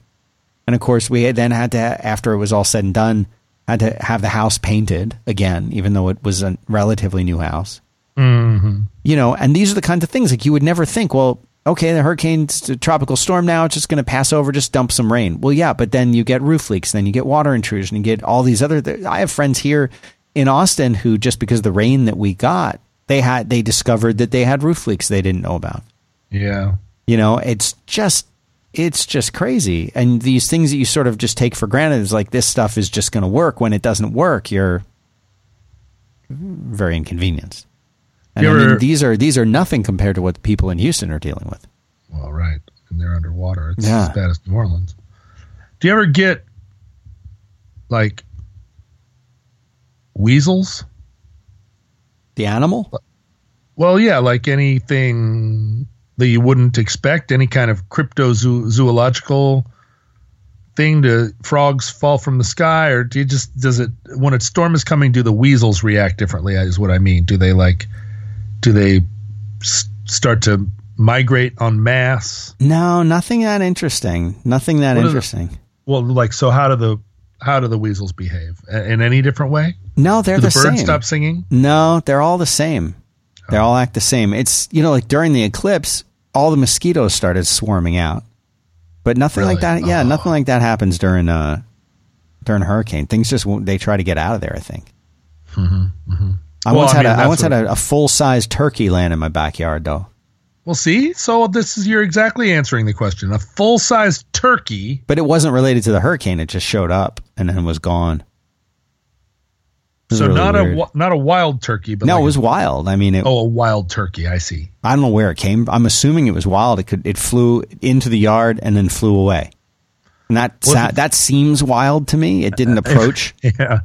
And of course, we then had to, after it was all said and done, had to have the house painted again, even though it was a relatively new house
Mm-hmm.
you know, and these are the kinds of things like you would never think, well, okay, the hurricane's a tropical storm now, it's just going to pass over, just dump some rain. Well, yeah, but then you get roof leaks, then you get water intrusion, you get all these other. Th- I have friends here in Austin who, just because of the rain that we got, they had they discovered that they had roof leaks they didn't know about.
Yeah.
You know, it's just it's just crazy. And these things that you sort of just take for granted is like this stuff is just going to work. When it doesn't work, you're very inconvenienced. And I mean, these are these are nothing compared to what people in Houston are dealing with.
Well, right. And they're underwater. It's
Yeah.
as bad as New Orleans. Do you ever get like weasels?
The animal?
Well, yeah, like anything that you wouldn't expect, any kind of cryptozoological thing to frogs fall from the sky, or do you just does it when a storm is coming? Do the weasels react differently? Is what I mean. Do they like? Do they s- start to migrate en masse?
No, nothing that interesting. Nothing that
What
interesting.
Well, like so, how do the how do the weasels behave in any different way?
No, they're
Do the,
the,
birds
same.
stop singing?
No, they're all the same. They all act the same. It's you know like during the eclipse, all the mosquitoes started swarming out, but nothing like that. Yeah,
Oh.
nothing like that happens during uh during a hurricane. Things just won't- they try to get out of there. I think. I
Well,
once
I
had a, I once had a, a full size turkey land in my backyard though.
Well, see, so this is you're exactly answering the question. A full sized turkey.
But it wasn't related to the hurricane. It just showed up and then was gone. Was
So
really
not
weird.
a not a wild turkey, but
no,
like
it was
a,
wild. I mean, it,
oh a wild turkey. I see.
I don't know where it came. I'm assuming it was wild. It could it flew into the yard and then flew away. And that
Well,
sa-
if-
that seems wild to me. It didn't approach.
Yeah.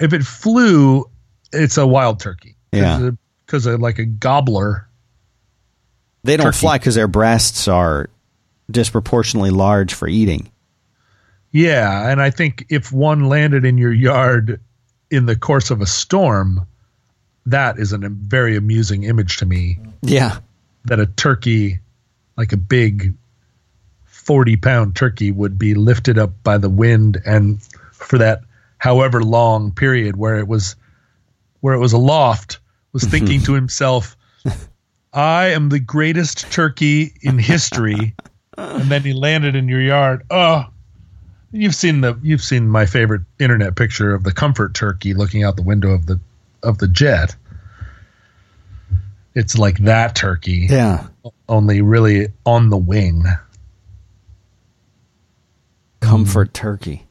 If it flew, it's a wild turkey.
Yeah.
Because like a gobbler.
They don't
turkey.
fly because their breasts are disproportionately large for eating.
Yeah. And I think if one landed in your yard in the course of a storm, that is a very amusing image to me.
Yeah.
That a turkey, like a big 40 pound turkey, would be lifted up by the wind and for that however long period where it was where it was aloft was mm-hmm. thinking to himself i am the greatest turkey in history. And then he landed in your yard. Oh you've seen the you've seen my favorite internet picture of the comfort turkey looking out the window of the of the jet. It's like that turkey.
Yeah.
only really on the wing.
Comfort turkey.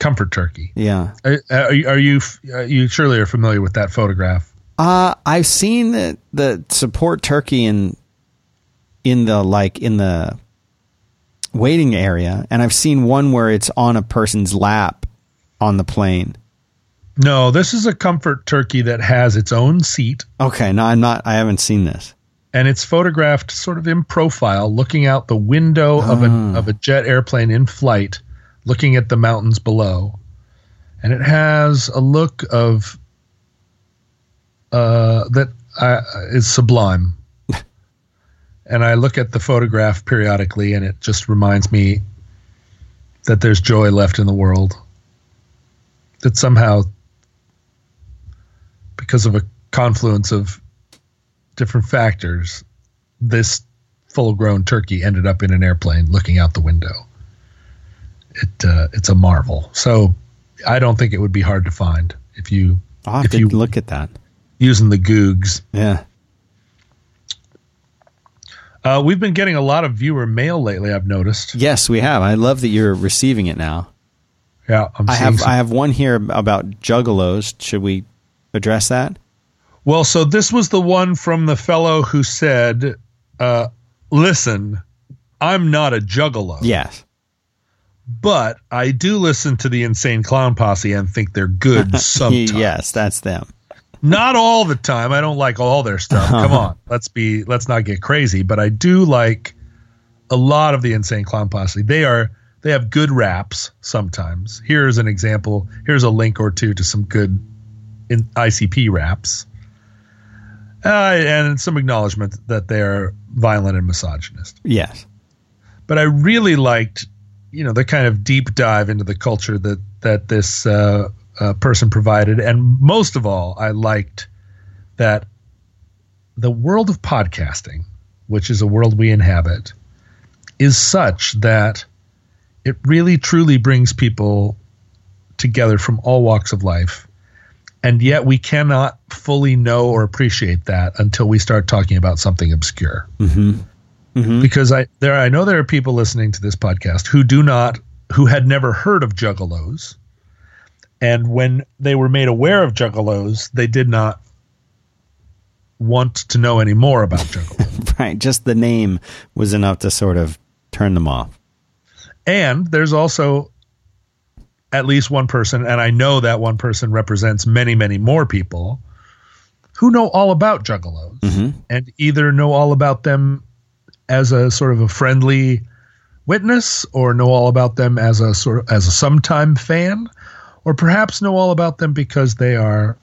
Comfort turkey
Yeah.
Are, are you, are you you surely are familiar with that photograph?
Uh, I've seen the, the support turkey in in the like in the waiting area, and I've seen one where it's on a person's lap on the plane.
No, this is a comfort turkey that has its own seat
Okay, no, I'm not. I haven't seen this.
and it's photographed sort of in profile, looking out the window of a of a jet airplane in flight, looking at the mountains below, and it has a look of uh, that uh, is sublime. and I look at the photograph periodically, and it just reminds me that there's joy left in the world. That somehow, because of a confluence of different factors, this full grown turkey ended up in an airplane looking out the window. It uh, it's a marvel. So I don't think it would be hard to find if you
I'll
if you
look at that.
using the Googs.
Yeah.
Uh, we've been getting a lot of viewer mail lately. I've noticed.
Yes, we have. I love that you're receiving it now.
Yeah, I'm
I have.
some-
I have one here about juggalos. Should we address that?
Well, so this was the one from the fellow who said, uh, "Listen, I'm not a juggalo."
Yes.
But I do listen to the Insane Clown Posse and think they're good sometimes.
yes, that's them.
Not all the time. I don't like all their stuff. Come on, let's be let's not get crazy. But I do like a lot of the Insane Clown Posse. They are they have good raps sometimes. Here's an example. Here's a link or two to some good in ICP raps. Uh, and some acknowledgement that they're violent and misogynist
Yes.
but I really liked, you know, the kind of deep dive into the culture that that this uh, uh, person provided, and most of all, I liked that the world of podcasting, which is a world we inhabit, is such that it really truly brings people together from all walks of life. And yet, we cannot fully know or appreciate that until we start talking about something obscure Mm-hmm. because I there I know there are people listening to this podcast who do not who had never heard of juggalos, and when they were made aware of juggalos, they did not want to know any more about juggalos.
Right. Just the name was enough to sort of turn them off.
and there's also at least one person, and I know that one person represents many, many more people who know all about juggalos mm-hmm. and either know all about them as a sort of a friendly witness or know all about them as a sort of as a sometime fan or perhaps know all about them because they are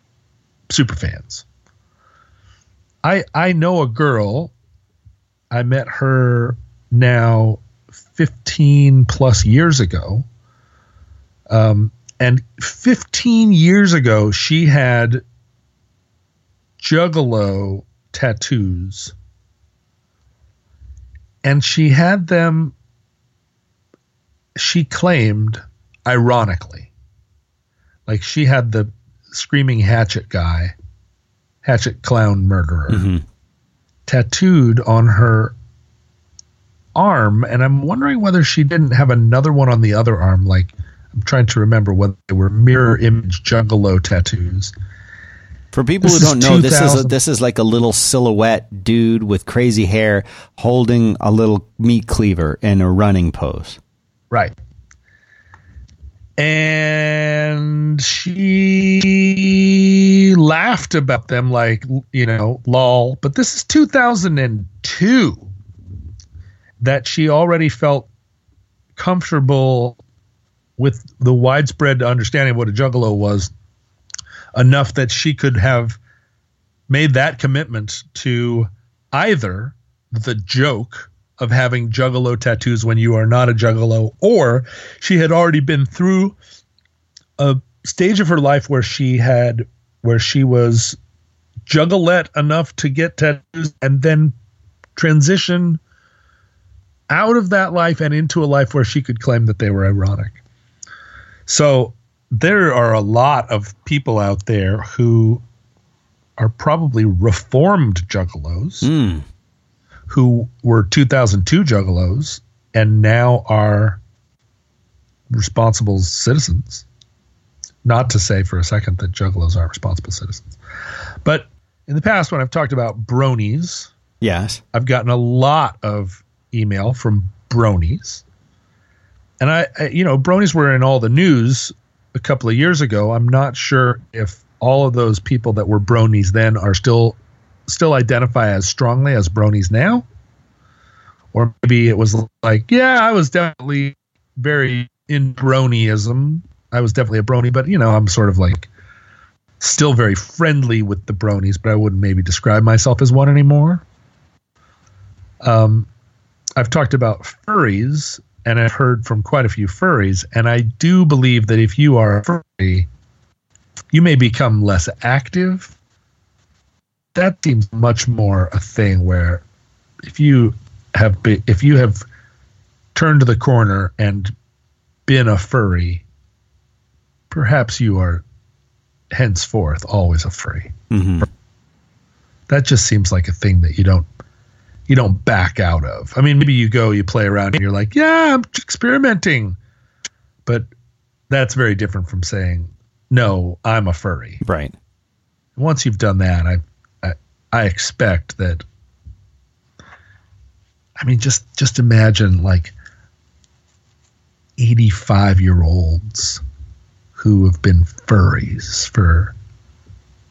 super fans. I I know a girl I met her now 15 plus years ago. Um, and 15 years ago, she had juggalo tattoos. And she had them, she claimed, ironically. Like she had the screaming hatchet guy, hatchet clown murderer, mm-hmm. tattooed on her arm. And I'm wondering whether she didn't have another one on the other arm. Like, I'm trying to remember whether they were mirror image juggalo tattoos.
For people
This
who don't know, this is a, this is like a little silhouette dude with crazy hair holding a little meat cleaver in a running pose.
Right. and she laughed about them like you know lol but this is 2002 that she already felt comfortable with the widespread understanding of what a juggalo was enough that she could have made that commitment to either the joke of having juggalo tattoos when you are not a juggalo, or she had already been through a stage of her life where she had where she was juggalette enough to get tattoos and then transition out of that life and into a life where she could claim that they were ironic. So there are a lot of people out there who are probably reformed juggalos
Mm.
who were 2002 juggalos and now are responsible citizens. Not to say for a second that juggalos aren't responsible citizens. But in the past, when I've talked about bronies,
Yes.
I've gotten a lot of email from bronies. And I, I, you know, bronies were in all the news a couple of years ago. I'm not sure if all of those people that were bronies then are still still identify as strongly as bronies now. Or maybe it was like, yeah, I was definitely very in bronyism. I was definitely a brony, but you know, I'm sort of like still very friendly with the bronies, but I wouldn't maybe describe myself as one anymore. Um, I've talked about furries, and I've heard from quite a few furries, and I do believe that if you are a furry, you may become less active. That seems much more a thing where if you have if you have turned the corner and been a furry, perhaps you are henceforth always a furry.
hmm
That just seems like a thing that you don't you don't back out of. I mean, maybe you go, you play around, and you're like, yeah, I'm experimenting, but that's very different from saying, no, I'm a furry.
Right.
Once you've done that, I I, I expect that. I mean, just just imagine like 85 year olds who have been furries for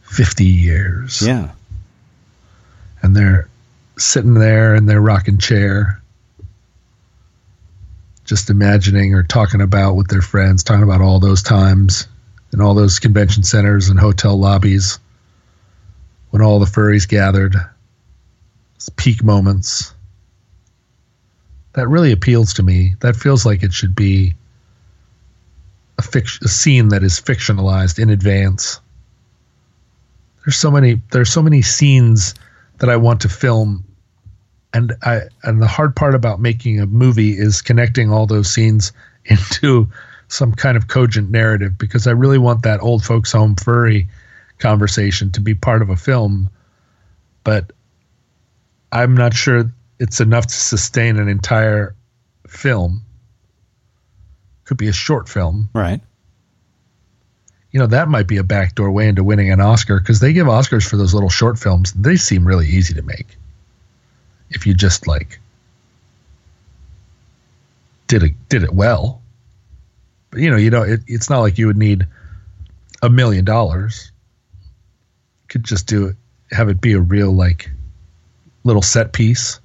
50 years
Yeah.
and they're sitting there in their rocking chair just imagining or talking about with their friends talking about all those times in all those convention centers and hotel lobbies when all the furries gathered. It's peak moments. That really appeals to me. That feels like it should be a, fic- a scene that is fictionalized in advance. There's so many there's so many scenes that I want to film. And I and the hard part about making a movie is connecting all those scenes into some kind of cogent narrative because I really want that old folks home furry conversation to be part of a film. But I'm not sure it's enough to sustain an entire film. Could be a short film.
Right.
You know that might be a backdoor way into winning an Oscar because they give Oscars for those little short films. They seem really easy to make if you just like did it did it well. But you know, you know, it, it's not like you would need a million dollars. You could just do it, have it be a real like little set piece.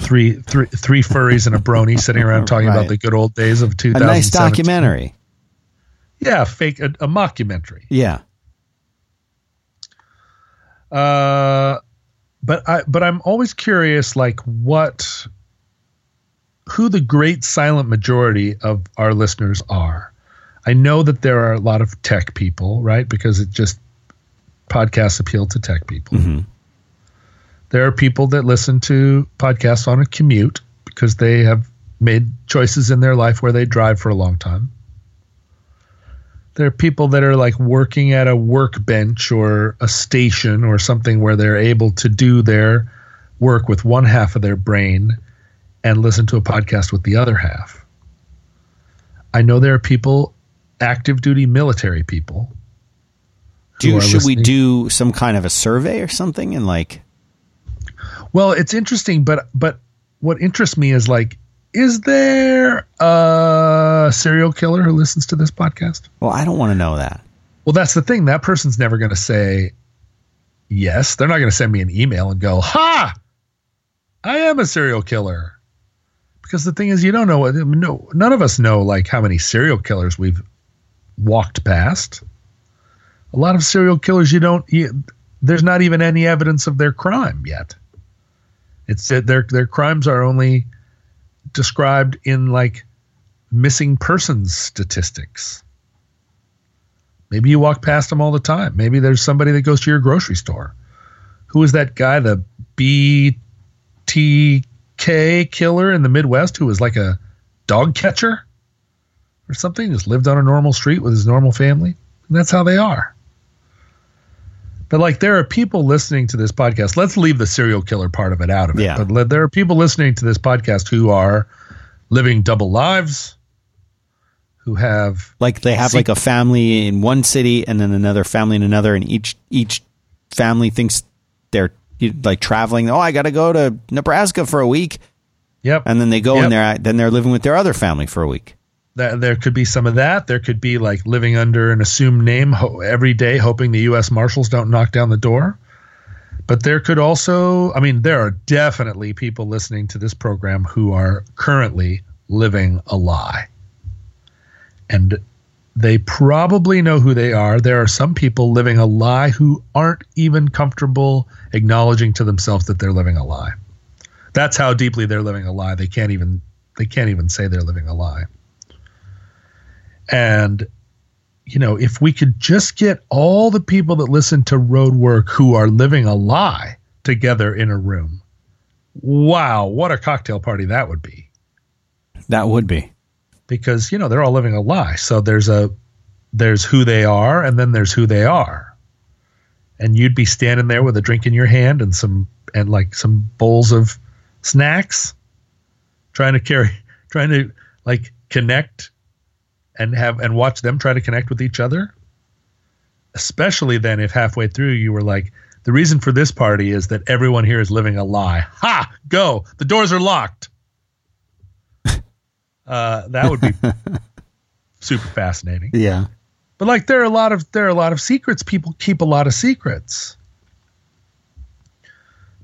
Three, three, three furries and a brony sitting around talking
Right.
about the good old days of 2000.
A nice documentary.
Yeah, fake a, a mockumentary.
Yeah.
Uh, but I but I'm always curious, like what, who the great silent majority of our listeners are. I know that there are a lot of tech people, right? Because it just podcasts appeal to tech people.
Mhm.
There are people that listen to podcasts on a commute because they have made choices in their life where they drive for a long time. There are people that are like working at a workbench or a station or something where they're able to do their work with one half of their brain and listen to a podcast with the other half. I know there are people, active duty military people.
Do should we do some kind of a survey or something and like
Well, it's interesting, but but what interests me is like is there a serial killer who listens to this podcast?
Well, I don't want to know that.
Well, that's the thing. That person's never going to say yes. They're not going to send me an email and go, "Ha, I am a serial killer." Because the thing is, you don't know what. No, none of us know like how many serial killers we've walked past. A lot of serial killers, you don't. You, there's not even any evidence of their crime yet. It's that their their crimes are only described in like missing persons statistics. Maybe you walk past them all the time. Maybe there's somebody that goes to your grocery store. Who is that guy, the BTK killer in the Midwest who was like a dog catcher or something? Just lived on a normal street with his normal family. And that's how they are. But like there are people listening to this podcast. Let's leave the serial killer part of it out of it.
Yeah.
But there are people listening to this podcast who are living double lives, who have
Like they have like a family in one city and then another family in another, and each each family thinks they're like traveling. Oh, I got to go to Nebraska for a week,
yep.
and then they go
Yep.
and they're then they're living with their other family for a week.
That there could be some of that. There could be like living under an assumed name ho- every day, hoping the U.S. Marshals don't knock down the door. But there could also, I mean, there are definitely people listening to this program who are currently living a lie. And they probably know who they are. There are some people living a lie who aren't even comfortable acknowledging to themselves that they're living a lie. That's how deeply they're living a lie. They can't even they can't even say they're living a lie. And you know, if we could just get all the people that listen to road work who are living a lie together in a room. Wow, what a cocktail party that would be.
That would be
Because, you know, they're all living a lie. So there's a there's who they are and then there's who they are. And you'd be standing there with a drink in your hand and some and like some bowls of snacks trying to carry trying to like connect and have and watch them try to connect with each other especially then if halfway through you were like the reason for this party is that everyone here is living a lie ha go the doors are locked uh, that would be super fascinating
yeah.
but like there are a lot of there are a lot of secrets. People keep a lot of secrets.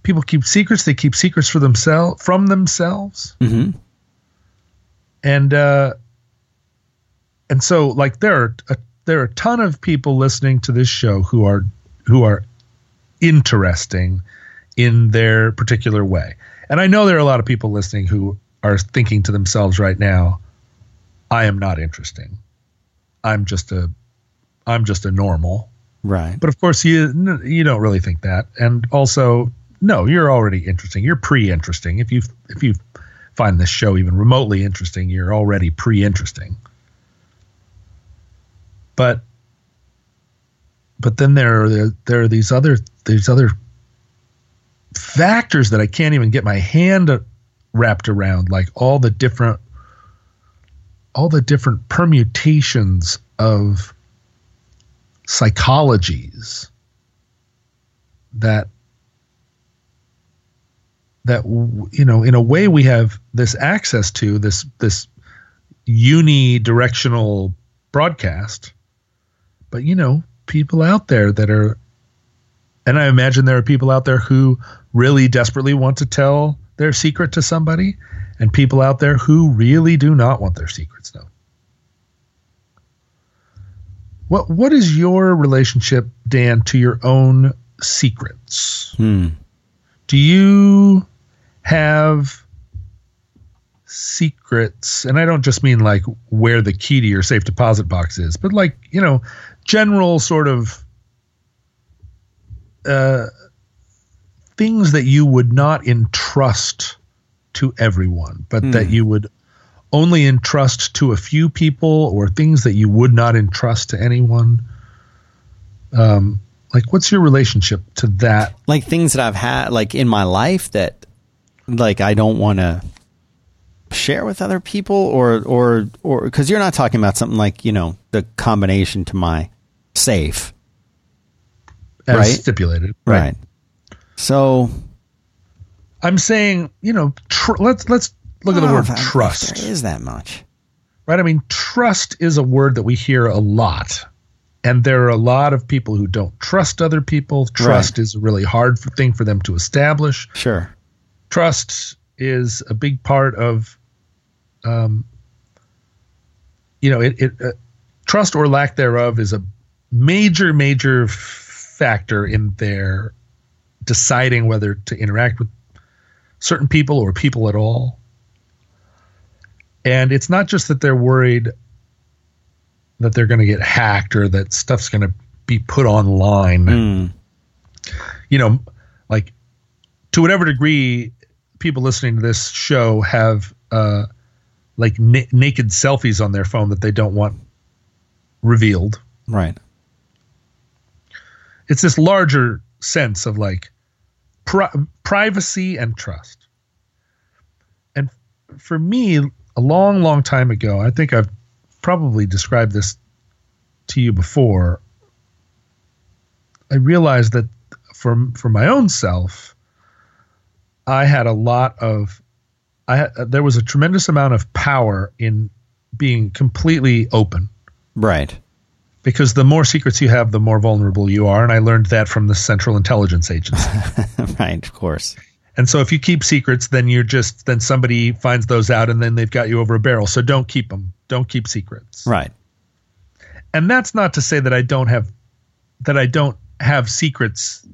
People keep secrets. They keep secrets for themselves from themselves.
hmm
And uh and so like there are a, there are a ton of people listening to this show who are who are interesting in their particular way. And I know there are a lot of people listening who are thinking to themselves right now, I am not interesting. I'm just a I'm just a normal.
Right.
But of course, you you don't really think that. And also, no, you're already interesting. You're pre-interesting. If you if you find this show even remotely interesting, you're already pre-interesting. But but then there are there are these other these other factors that I can't even get my hand wrapped around, like all the different all the different permutations of psychologies that that you know in a way we have this access to this this unidirectional broadcast but you know people out there that are and i imagine there are people out there who really desperately want to tell their secret to somebody and people out there who really do not want their secrets known what what is your relationship dan to your own secrets
Hmm.
do you have secrets and i don't just mean like where the key to your safe deposit box is but like you know general sort of uh, things that you would not entrust to everyone but that you would only entrust to a few people or things that you would not entrust to anyone. Um like what's your relationship to that?
Like things that I've had like in my life that like I don't want to share with other people or or or because you're not talking about something like you know the combination to my safe
as
Right.
stipulated
right, so
I'm saying, you know, tr- let's let's look at the
Oh,
word trust.
There is that much.
right? I mean, trust is a word that we hear a lot. And there are a lot of people who don't trust other people. Trust
Right.
is a really hard for, thing for them to establish.
Sure.
Trust is a big part of, um, you know, it, it uh, trust or lack thereof is a major, major factor in their deciding whether to interact with certain people or people at all. And it's not just that they're worried that they're going to get hacked or that stuff's going to be put online.
Mm.
You know, like to whatever degree people listening to this show have uh, like na- naked selfies on their phone that they don't want revealed.
Right.
It's this larger sense of like pri- privacy and trust. And for me, a long, long time ago, I think I've probably described this to you before. I realized that for for my own self, I had a lot of I had, there was a tremendous amount of power in being completely open
Right.
because the more secrets you have, the more vulnerable you are. And I learned that from the Central Intelligence Agency.
right. Of course.
and so if you keep secrets, then you're just, then somebody finds those out and then they've got you over a barrel. So don't keep them. Don't keep secrets.
Right.
And that's not to say that I don't have, that I don't have secrets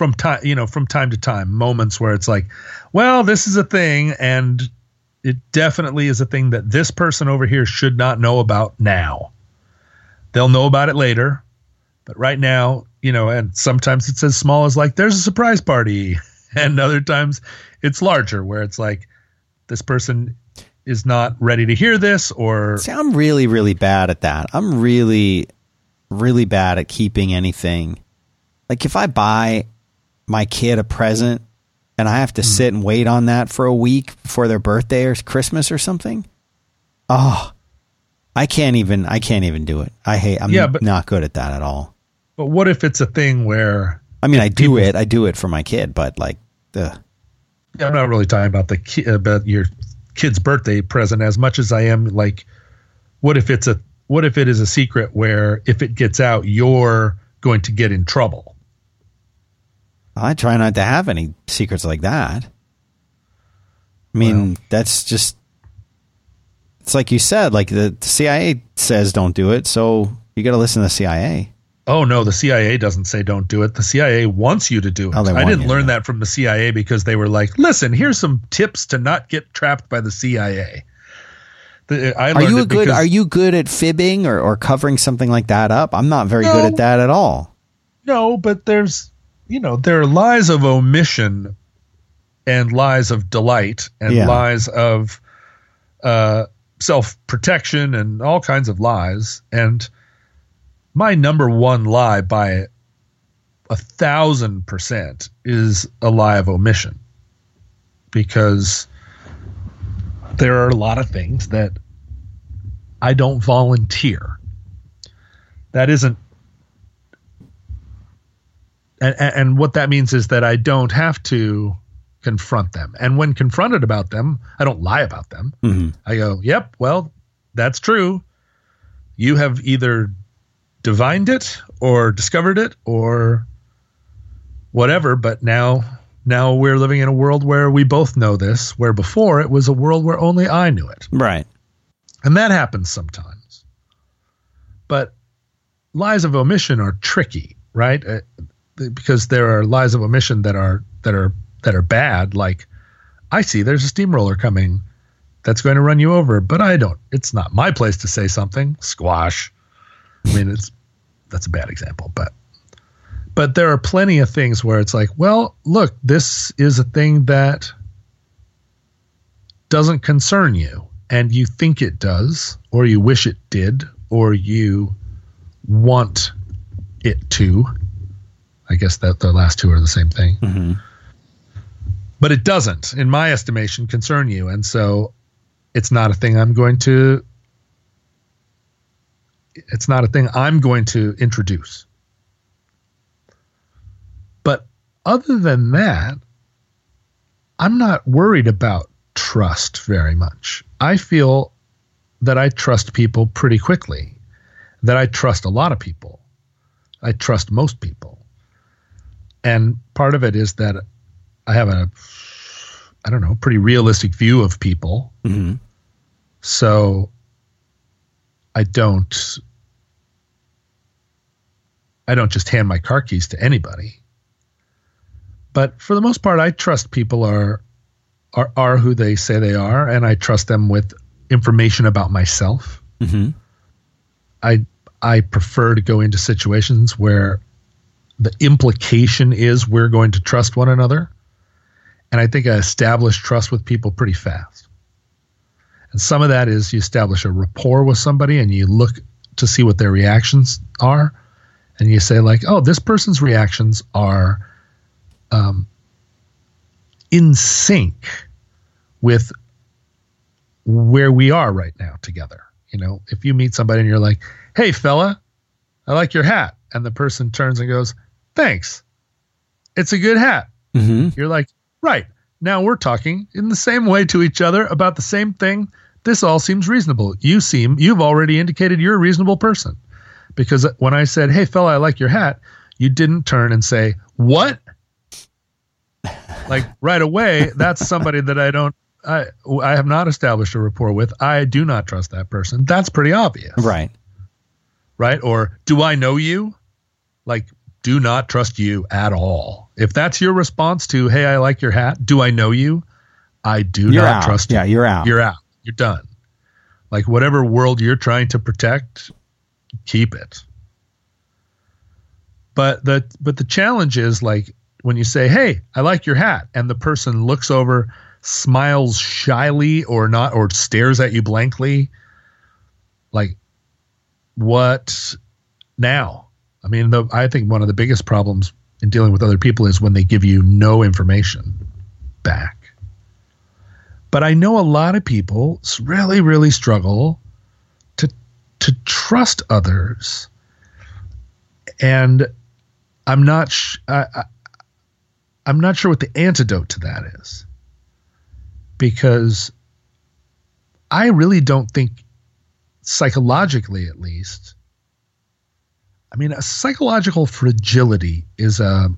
from time, you know, from time to time, moments where it's like, well, this is a thing and it definitely is a thing that this person over here should not know about now. They'll know about it later, but right now, you know, and sometimes it's as small as like there's a surprise party, and other times it's larger where it's like this person is not ready to hear this or
See, I'm really, really bad at that. I'm really, really bad at keeping anything. Like if I buy my kid a present and I have to hmm. sit and wait on that for a week before their birthday or Christmas or something, oh, I can't even. I can't even do it. I hate. I'm
Yeah, but-
not good at that at all.
but what if it's a thing where
I mean, I do it. I do it for my kid, but like, ugh.
I'm not really talking about the ki- about your kid's birthday present as much as I am like what if it's a what if it is a secret where if it gets out you're going to get in trouble
I try not to have any secrets like that. I mean,
Well-
that's just it's like you said, like the CIA says don't do it, so you got to listen to the CIA.
oh no the CIA doesn't say don't do it the CIA wants you to do it
Oh,
I didn't learn that from the CIA because they were like listen here's some tips to not get trapped by the CIA the,
Are you a good are you good at fibbing or, or covering something like that up? I'm not very good at that at all.
No, but there's you know there are lies of omission and lies of delight and
Yeah.
lies of uh, self protection and all kinds of lies. And my number one lie by a thousand percent is a lie of omission because there are a lot of things that I don't volunteer. That isn't and, and what that means is that I don't have to confront them. And when confronted about them, I don't lie about them.
Mhm.
I go, "Yep, well, that's true. You have either divined it or discovered it or whatever, but now now we're living in a world where we both know this, where before it was a world where only I knew it."
Right.
And that happens sometimes. But lies of omission are tricky, right? Uh, because there are lies of omission that are that are that are bad like I see there's a steamroller coming that's going to run you over, but I don't. It's not my place to say something. Squash. I mean, it's that's a bad example, but but there are plenty of things where it's like, well, look, this is a thing that doesn't concern you and you think it does or you wish it did or you want it to i guess that the last two are the same thing
hmm
but it doesn't in my estimation concern you and so it's not a thing i'm going to it's not a thing i'm going to introduce but other than that i'm not worried about trust very much. I feel that I trust people pretty quickly, that I trust a lot of people. I trust most people. And part of it is that I have a, I don't know, pretty realistic view of people.
Mm-hmm.
So I don't, I don't just hand my car keys to anybody. But for the most part, I trust people are, are, are who they say they are, and I trust them with information about myself.
Mm-hmm.
I I prefer to go into situations where the implication is we're going to trust one another. And I think I establish trust with people pretty fast. And some of that is you establish a rapport with somebody and you look to see what their reactions are. And you say, like, oh, this person's reactions are um, in sync with where we are right now together. You know, if you meet somebody and you're like, hey, fella, I like your hat. And the person turns and goes, thanks. It's a good hat.
Mm-hmm.
You're like, right. Now we're talking in the same way to each other about the same thing. This all seems reasonable. You seem, you've already indicated you're a reasonable person. Because when I said, hey, fella, I like your hat, you didn't turn and say, what? like right away, that's somebody that I don't, I, I have not established a rapport with. I do not trust that person. That's pretty obvious.
Right.
Right. Or do I know you? Like, do not trust you at all. If that's your response to, hey, I like your hat, do I know you? I do
You're
not
out.
trust you.
Yeah, you're out.
You're out. You're done. Like whatever world you're trying to protect, keep it. But the but the challenge is like when you say, "Hey, I like your hat," and the person looks over, smiles shyly or not or stares at you blankly, like what now? I mean, the, I think one of the biggest problems in dealing with other people is when they give you no information back. But I know a lot of people really, really struggle to to trust others, and I'm not. Sh- I, I, I'm not sure what the antidote to that is, because I really don't think, psychologically at least. I mean, a psychological fragility is a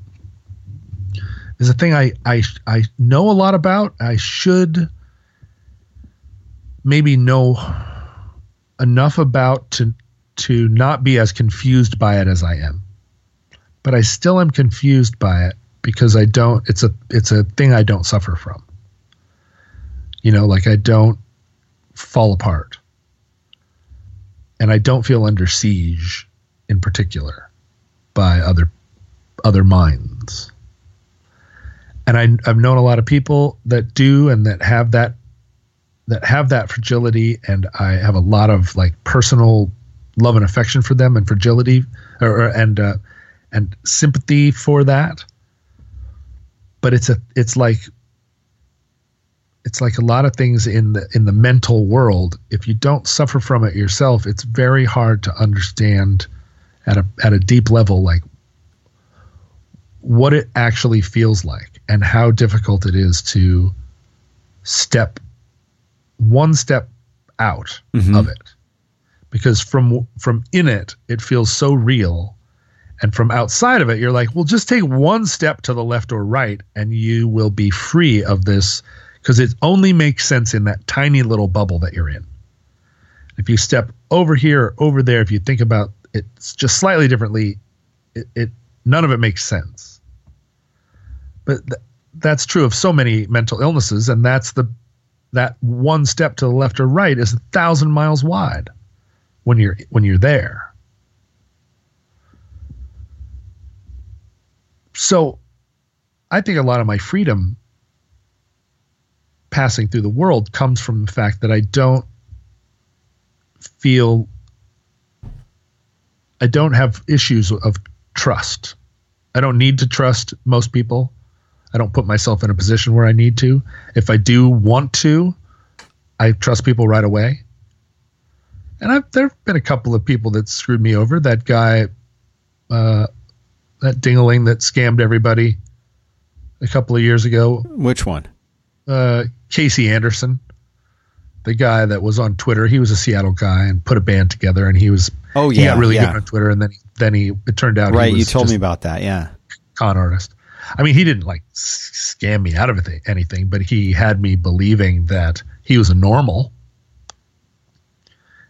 is a thing I I I know a lot about. I should maybe know enough about to to not be as confused by it as I am. But I still am confused by it because I don't it's a it's a thing I don't suffer from. You know, like I don't fall apart. And I don't feel under siege in particular by other other minds. And I, I've known a lot of people that do and that have that that have that fragility, and I have a lot of like personal love and affection for them, and fragility, or, and uh, and sympathy for that. But it's a it's like it's like a lot of things in the in the mental world. If you don't suffer from it yourself, it's very hard to understand at a at a deep level like what it actually feels like and how difficult it is to step one step out
Mhm.
of it. Because from from in it it feels so real. And from outside of it you're like well just take one step to the left or right and you will be free of this. Because it only makes sense in that tiny little bubble that you're in. If you step over here or over there if you think about it just slightly differently it, it none of it makes sense but th- that's true of so many mental illnesses and that's the that one step to the left or right is a thousand miles wide when you're when you're there. So I think a lot of my freedom passing through the world comes from the fact that I don't feel I don't have issues of trust. I don't need to trust most people. I don't put myself in a position where I need to. If I do want to, I trust people right away. And I've, there have been a couple of people that screwed me over. That guy, uh, that dingaling that scammed everybody a couple of years ago.
Which one?
uh, Casey Anderson, the guy that was on Twitter. He was a Seattle guy and put a band together, and he was
Oh
he
yeah,
got really
yeah.
good on Twitter, and then he, then he it turned out he
right. You told me about that. Yeah.
con artist. I mean, he didn't like scam me out of anything, but he had me believing that he was a normal,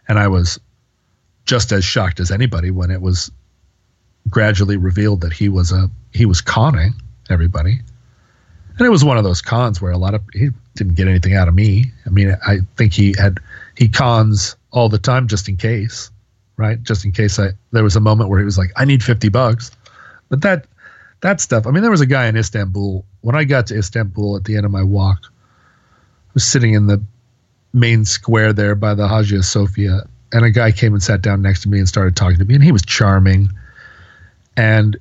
and I was just as shocked as anybody when it was gradually revealed that he was a he was conning everybody, and it was one of those cons where a lot of he didn't get anything out of me. I mean, I think he had he cons all the time just in case, right? Just in case I there was a moment where he was like, I need fifty bucks, but that that stuff. I mean, there was a guy in Istanbul. When I got to Istanbul at the end of my walk, I was sitting in the main square there by the Hagia Sophia, and a guy came and sat down next to me and started talking to me, and he was charming. And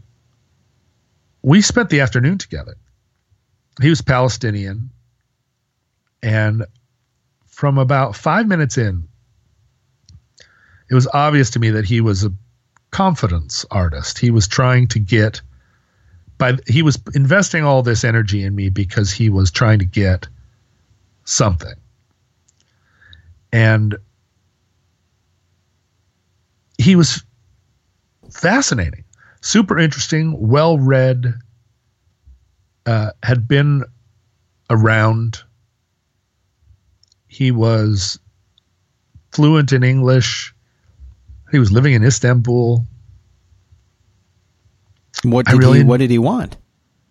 we spent the afternoon together. He was Palestinian. And from about five minutes in, it was obvious to me that he was a confidence artist. He was trying to get by he was investing all this energy in me because he was trying to get something. And he was fascinating, super interesting, well read, uh, had been around. He was fluent in English. He was living in Istanbul.
What did
really-
he What did he want?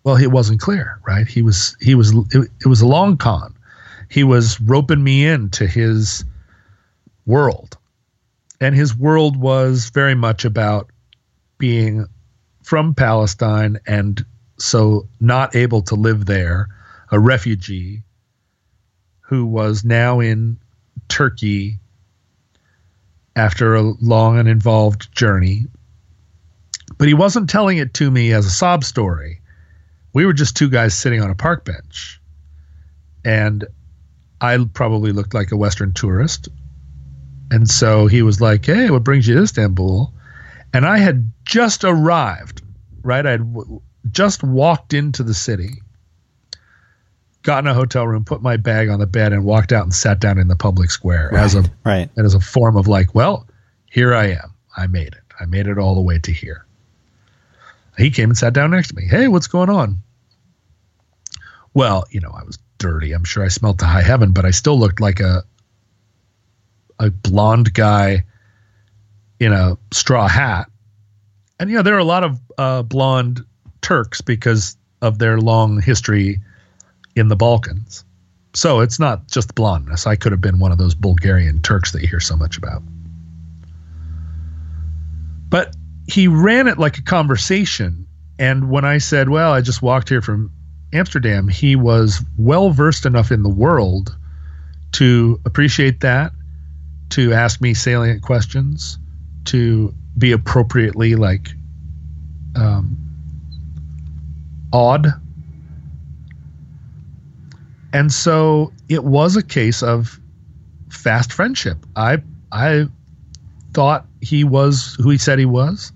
well it wasn't clear right he was he was it, it was a long con he was roping me into his world and his world was very much about being from palestine and so not able to live there a refugee who was now in turkey after a long and involved journey. But he wasn't telling it to me as a sob story. We were just two guys sitting on a park bench. And i probably looked like a western tourist. And so he was like hey what brings you to istanbul? And i had just arrived right? I had w- just walked into the city got in a hotel room put my bag on the bed and walked out and sat down in the public square as a
Right.
as a form of like well here i am i made it i made it all the way to here he came and sat down next to me. Hey, what's going on? Well, you know, I was dirty. I'm sure I smelled to high heaven, but I still looked like a a blonde guy in a straw hat. And you know, there are a lot of uh, blonde Turks because of their long history in the Balkans. So it's not just blondness. I could have been one of those Bulgarian Turks that you hear so much about. But he ran it like a conversation. And when I said, Well, I just walked here from Amsterdam, he was well versed enough in the world to appreciate that, to ask me salient questions, to be appropriately like um, odd. And so it was a case of fast friendship. I I thought he was who he said he was,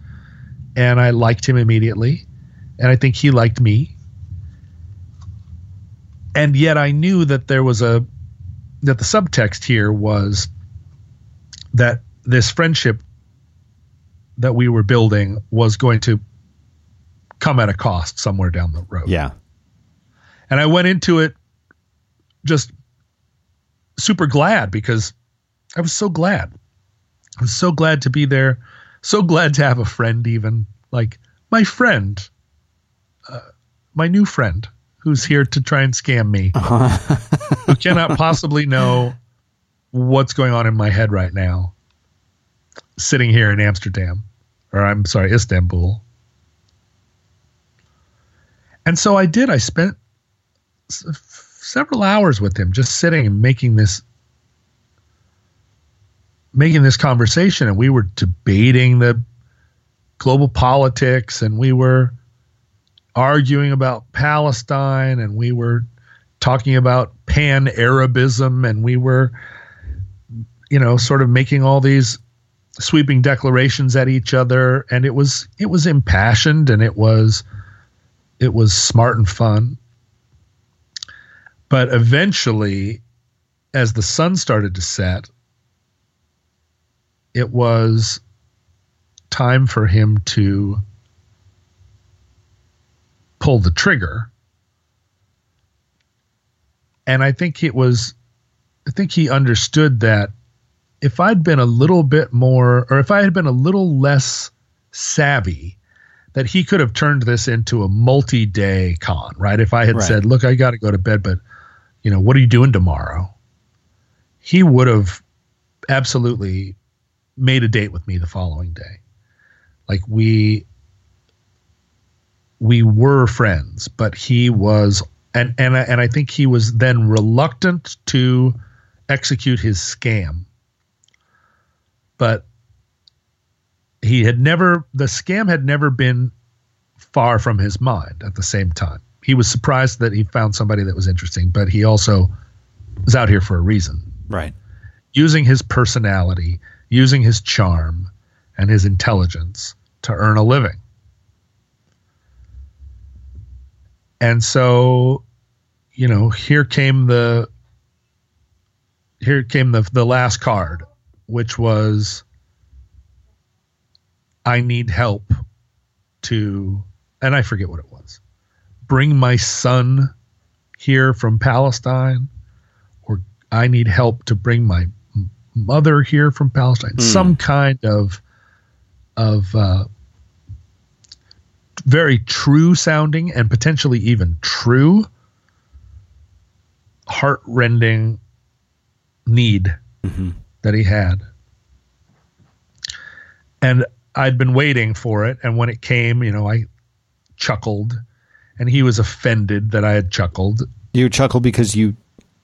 and I liked him immediately, and I think he liked me. And yet I knew that there was a that the subtext here was that this friendship that we were building was going to come at a cost somewhere down the road.
Yeah.
And I went into it just super glad because I was so glad. I was so glad to be there. So glad to have a friend, even like my friend, uh, my new friend who's here to try and scam me, who cannot possibly know what's going on in my head right now, sitting here in Amsterdam, or I'm sorry, Istanbul. And so I did. I spent several hours with him just sitting and making this making this conversation. And we were debating the global politics and we were arguing about Palestine and we were talking about pan Arabism and we were you know sort of making all these sweeping declarations at each other. And it was it was impassioned and it was it was smart and fun But eventually, as the sun started to set, it was time for him to pull the trigger. And I think it was, I think he understood that if I'd been a little bit more, or if I had been a little less savvy, that he could have turned this into a multi day con, right? If I had
Right.
said, look, I got to go to bed, but, you know, what are you doing tomorrow? He would have absolutely made a date with me the following day. Like we, we were friends, but he was, and and and I think he was then reluctant to execute his scam. But he had never, the scam had never been far from his mind at the same time. He was surprised that he found somebody that was interesting, but he also was out here for a reason
Right.
using his personality, using his charm and his intelligence to earn a living. And so, you know, here came the here came the the last card, which was I need help to and I forget what it was. Bring my son here from Palestine or I need help to bring my mother here from Palestine. Some kind of of uh, very true sounding and potentially even true, heartrending need that he had. And I'd been waiting for it, and when it came, you know, I chuckled, and he was offended that I had chuckled,
You chuckled because you,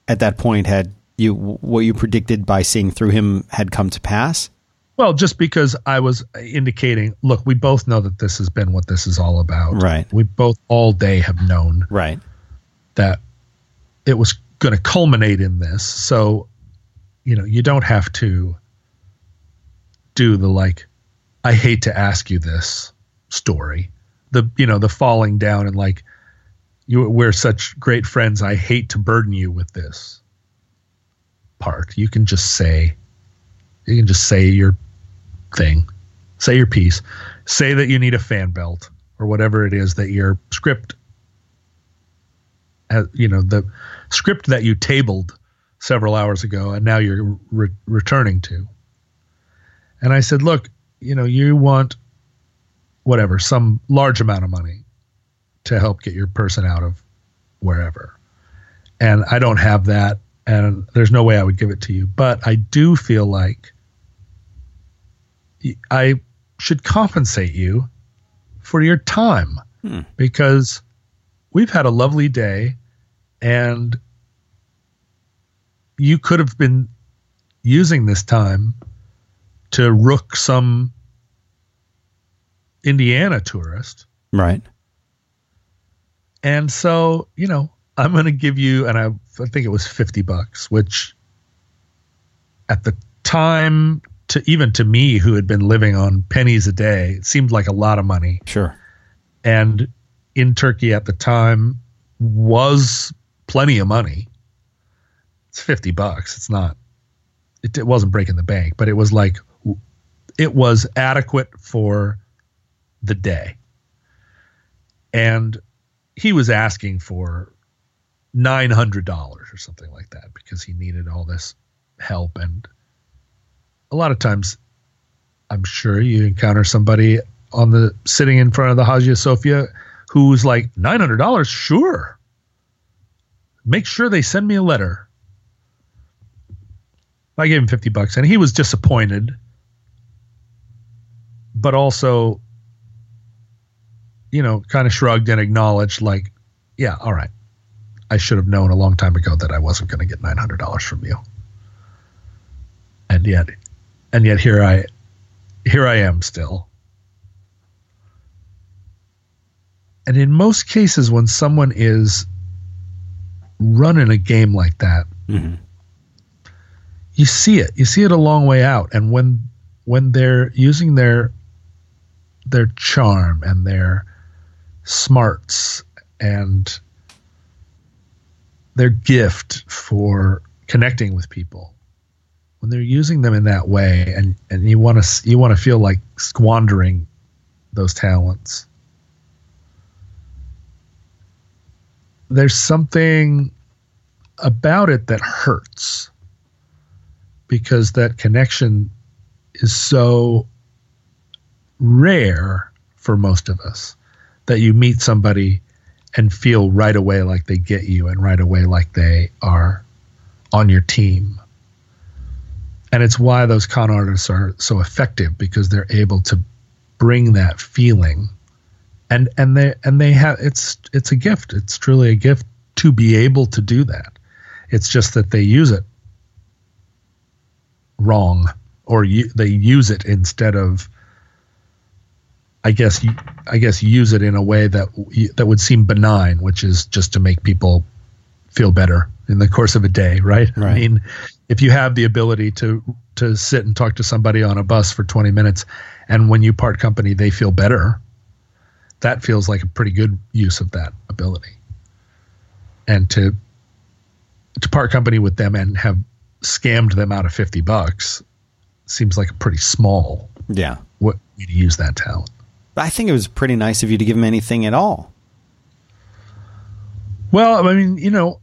at that point, had you what you predicted by seeing through him had come to pass.
Well, just because I was indicating, look, we both know that this has been what this is all about.
Right.
We both all day have known
Right.
that it was going to culminate in this. So, you know, you don't have to do the like, I hate to ask you this story. The, you know, the falling down and like, you, we're such great friends. I hate to burden you with this part. You can just say, you can just say your thing, say your piece, say that you need a fan belt or whatever it is that your script, has, you know, the script that you tabled several hours ago and now you're re- returning to. And I said, look, you know, you want whatever, some large amount of money to help get your person out of wherever. And I don't have that. And there's no way I would give it to you. But I do feel like I should compensate you for your time hmm. because we've had a lovely day and you could have been using this time to rook some Indiana tourist.
Right.
And so, you know, I'm going to give you, and I, I think it was 50 bucks, which at the time, to even to me who had been living on pennies a day, it seemed like a lot of money.
Sure.
And in Turkey at the time was plenty of money. It's 50 bucks. It's not, it, it wasn't breaking the bank, but it was like, it was adequate for the day. And he was asking for nine hundred dollars or something like that because he needed all this help. And a lot of times, I'm sure you encounter somebody on the sitting in front of the Hagia Sophia who's like nine hundred dollars. Sure, make sure they send me a letter. I gave him fifty bucks, and he was disappointed, but also you know, kind of shrugged and acknowledged, like, yeah, all right. I should have known a long time ago that I wasn't going to get nine hundred dollars from you. And yet, and yet here I, here I am still. And in most cases, when someone is running a game like that,
Mhm.
you see it. You see it a long way out. And when when they're using their their charm and their smarts and their gift for connecting with people. When they're using them in that way and and you want to you want to feel like squandering those talents. There's something about it that hurts because that connection is so rare for most of us that you meet somebody and feel right away like they get you and right away like they are on your team. And it's why those con artists are so effective because they're able to bring that feeling and and they and they have it's it's a gift. It's truly a gift to be able to do that. It's just that they use it wrong or you, they use it instead of I guess I guess use it in a way that that would seem benign, which is just to make people feel better in the course of a day, right?
right?
I mean, if you have the ability to to sit and talk to somebody on a bus for 20 minutes and when you part company they feel better, that feels like a pretty good use of that ability. And to to part company with them and have scammed them out of 50 bucks seems like a pretty small
yeah
way to use that talent.
I think it was pretty nice of you to give him anything at all.
Well, I mean, you know,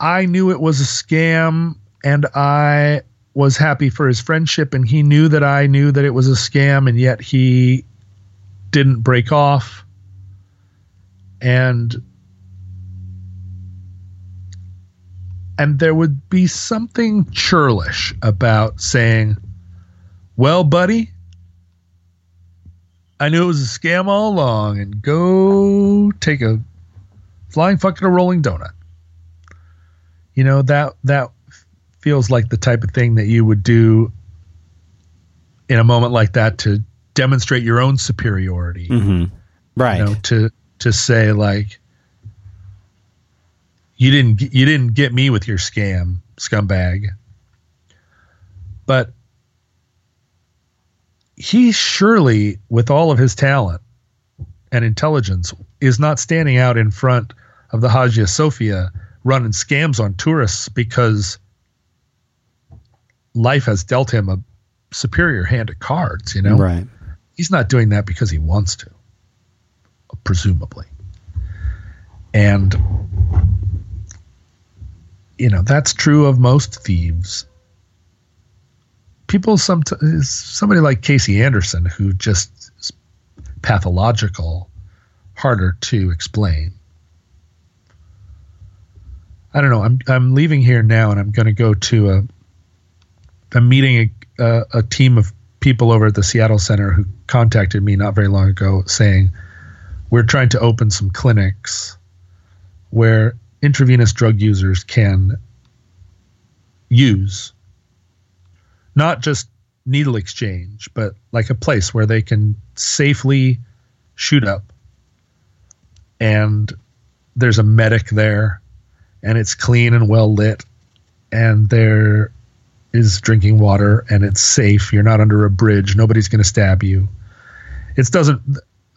I knew it was a scam and I was happy for his friendship and he knew that I knew that it was a scam and yet he didn't break off. And and there would be something churlish about saying, "Well, buddy, I knew it was a scam all along, and go take a flying fucking a rolling donut. You know that that feels like the type of thing that you would do in a moment like that to demonstrate your own superiority,
mm-hmm. right?
You know, to to say like you didn't you didn't get me with your scam, scumbag. But he surely, with all of his talent and intelligence, is not standing out in front of the Hagia Sophia running scams on tourists because life has dealt him a superior hand of cards, you know?
Right.
He's not doing that because he wants to, presumably. And, you know, that's true of most thieves people some somebody like Casey Anderson who just is pathological, harder to explain. I don't know. I'm I'm leaving here now, and I'm going to go to a. I'm meeting a, a, a team of people over at the Seattle Center who contacted me not very long ago, saying we're trying to open some clinics where intravenous drug users can use not just needle exchange, but like a place where they can safely shoot up. And there's a medic there, and it's clean and well lit, and there is drinking water, and it's safe. You're not under a bridge. Nobody's going to stab you. It doesn't.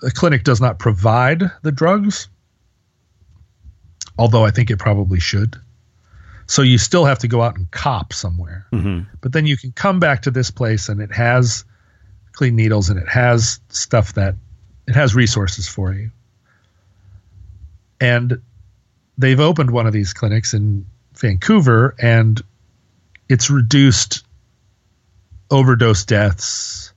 The clinic does not provide the drugs, although I think it probably should. So you still have to go out and cop somewhere.
Mm-hmm.
But then you can come back to this place and it has clean needles and it has stuff that it has resources for you. And they've opened one of these clinics in Vancouver and it's reduced overdose deaths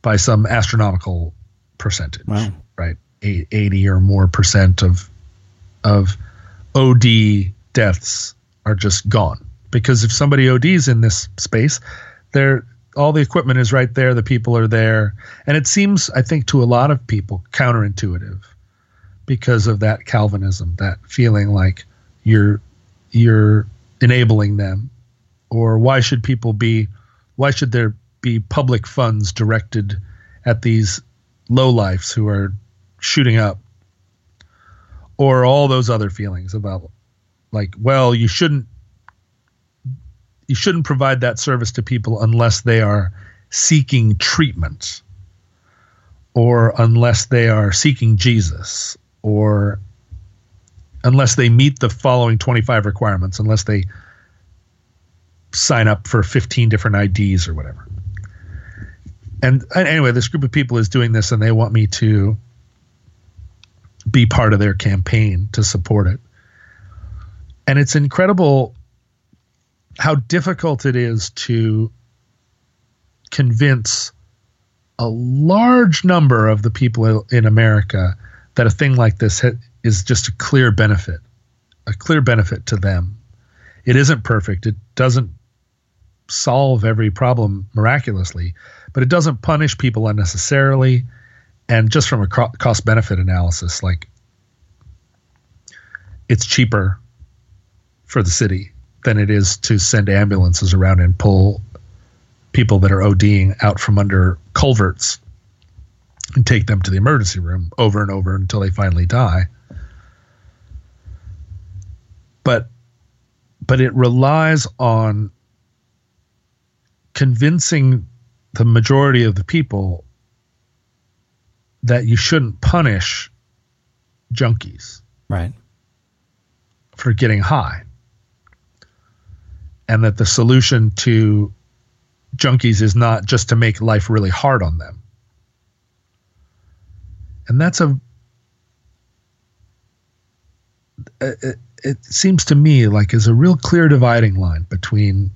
by some astronomical percentage.
Wow.
Right? 80 or more percent of of OD deaths are just gone. Because if somebody ODs in this space, they're all the equipment is right there, the people are there, and it seems I think to a lot of people counterintuitive because of that Calvinism, that feeling like you're you're enabling them. Or why should people be why should there be public funds directed at these lowlifes who are shooting up? Or all those other feelings about like well you shouldn't you shouldn't provide that service to people unless they are seeking treatment or unless they are seeking Jesus or unless they meet the following 25 requirements, unless they sign up for 15 different IDs or whatever. And anyway, this group of people is doing this and they want me to be part of their campaign to support it. And it's incredible how difficult it is to convince a large number of the people in America that a thing like this is just a clear benefit, a clear benefit to them. It isn't perfect. It doesn't solve every problem miraculously, but it doesn't punish people unnecessarily. And just from a cost benefit analysis, like it's cheaper for the city than it is to send ambulances around and pull people that are ODing out from under culverts and take them to the emergency room over and over until they finally die. But but it relies on convincing the majority of the people that you shouldn't punish junkies.
Right.
For getting high. And that the solution to junkies is not just to make life really hard on them. And that's a it, it seems to me like is a real clear dividing line between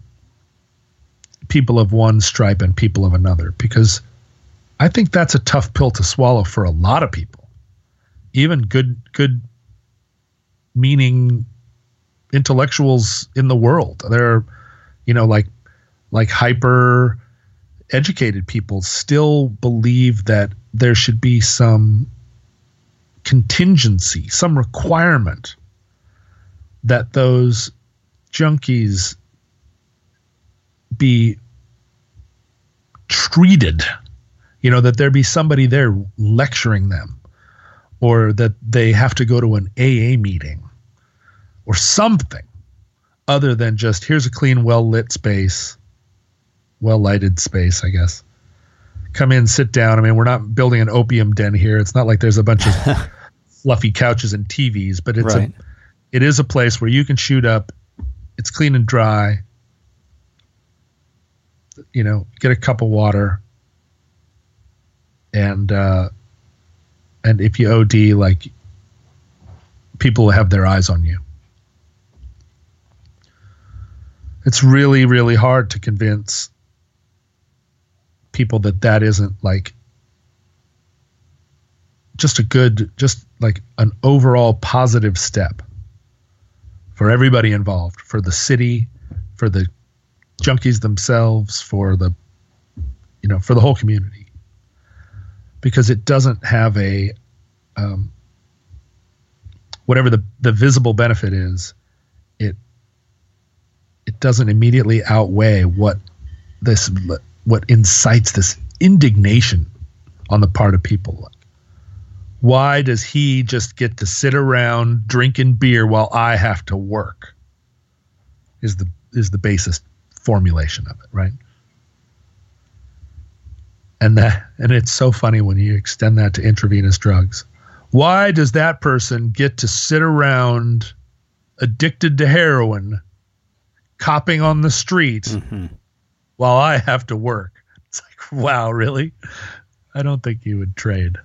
people of one stripe and people of another because I think that's a tough pill to swallow for a lot of people. Even good good meaning intellectuals in the world. They're you know like like hyper educated people still believe that there should be some contingency, some requirement that those junkies be treated, you know, that there be somebody there lecturing them, or that they have to go to an AA meeting or something other than just here's a clean, well lit space, well lighted space, I guess. Come in, sit down. I mean, we're not building an opium den here. It's not like there's a bunch of fluffy couches and TVs, but it's right. a it is a place where you can shoot up. It's clean and dry. You know, get a cup of water, and uh, and if you OD, like people have their eyes on you. It's really, really hard to convince people that that isn't like just a good, just like an overall positive step for everybody involved, for the city, for the junkies themselves, for the you know, for the whole community. Because it doesn't have a um, whatever the, the visible benefit is, it doesn't immediately outweigh what this what incites this indignation on the part of people why does he just get to sit around drinking beer while I have to work? Is the is the basis formulation of it, right? And that and it's so funny when you extend that to intravenous drugs. Why does that person get to sit around addicted to heroin, copping on the street mm-hmm. while I have to work? It's like, wow, really? I don't think you would trade.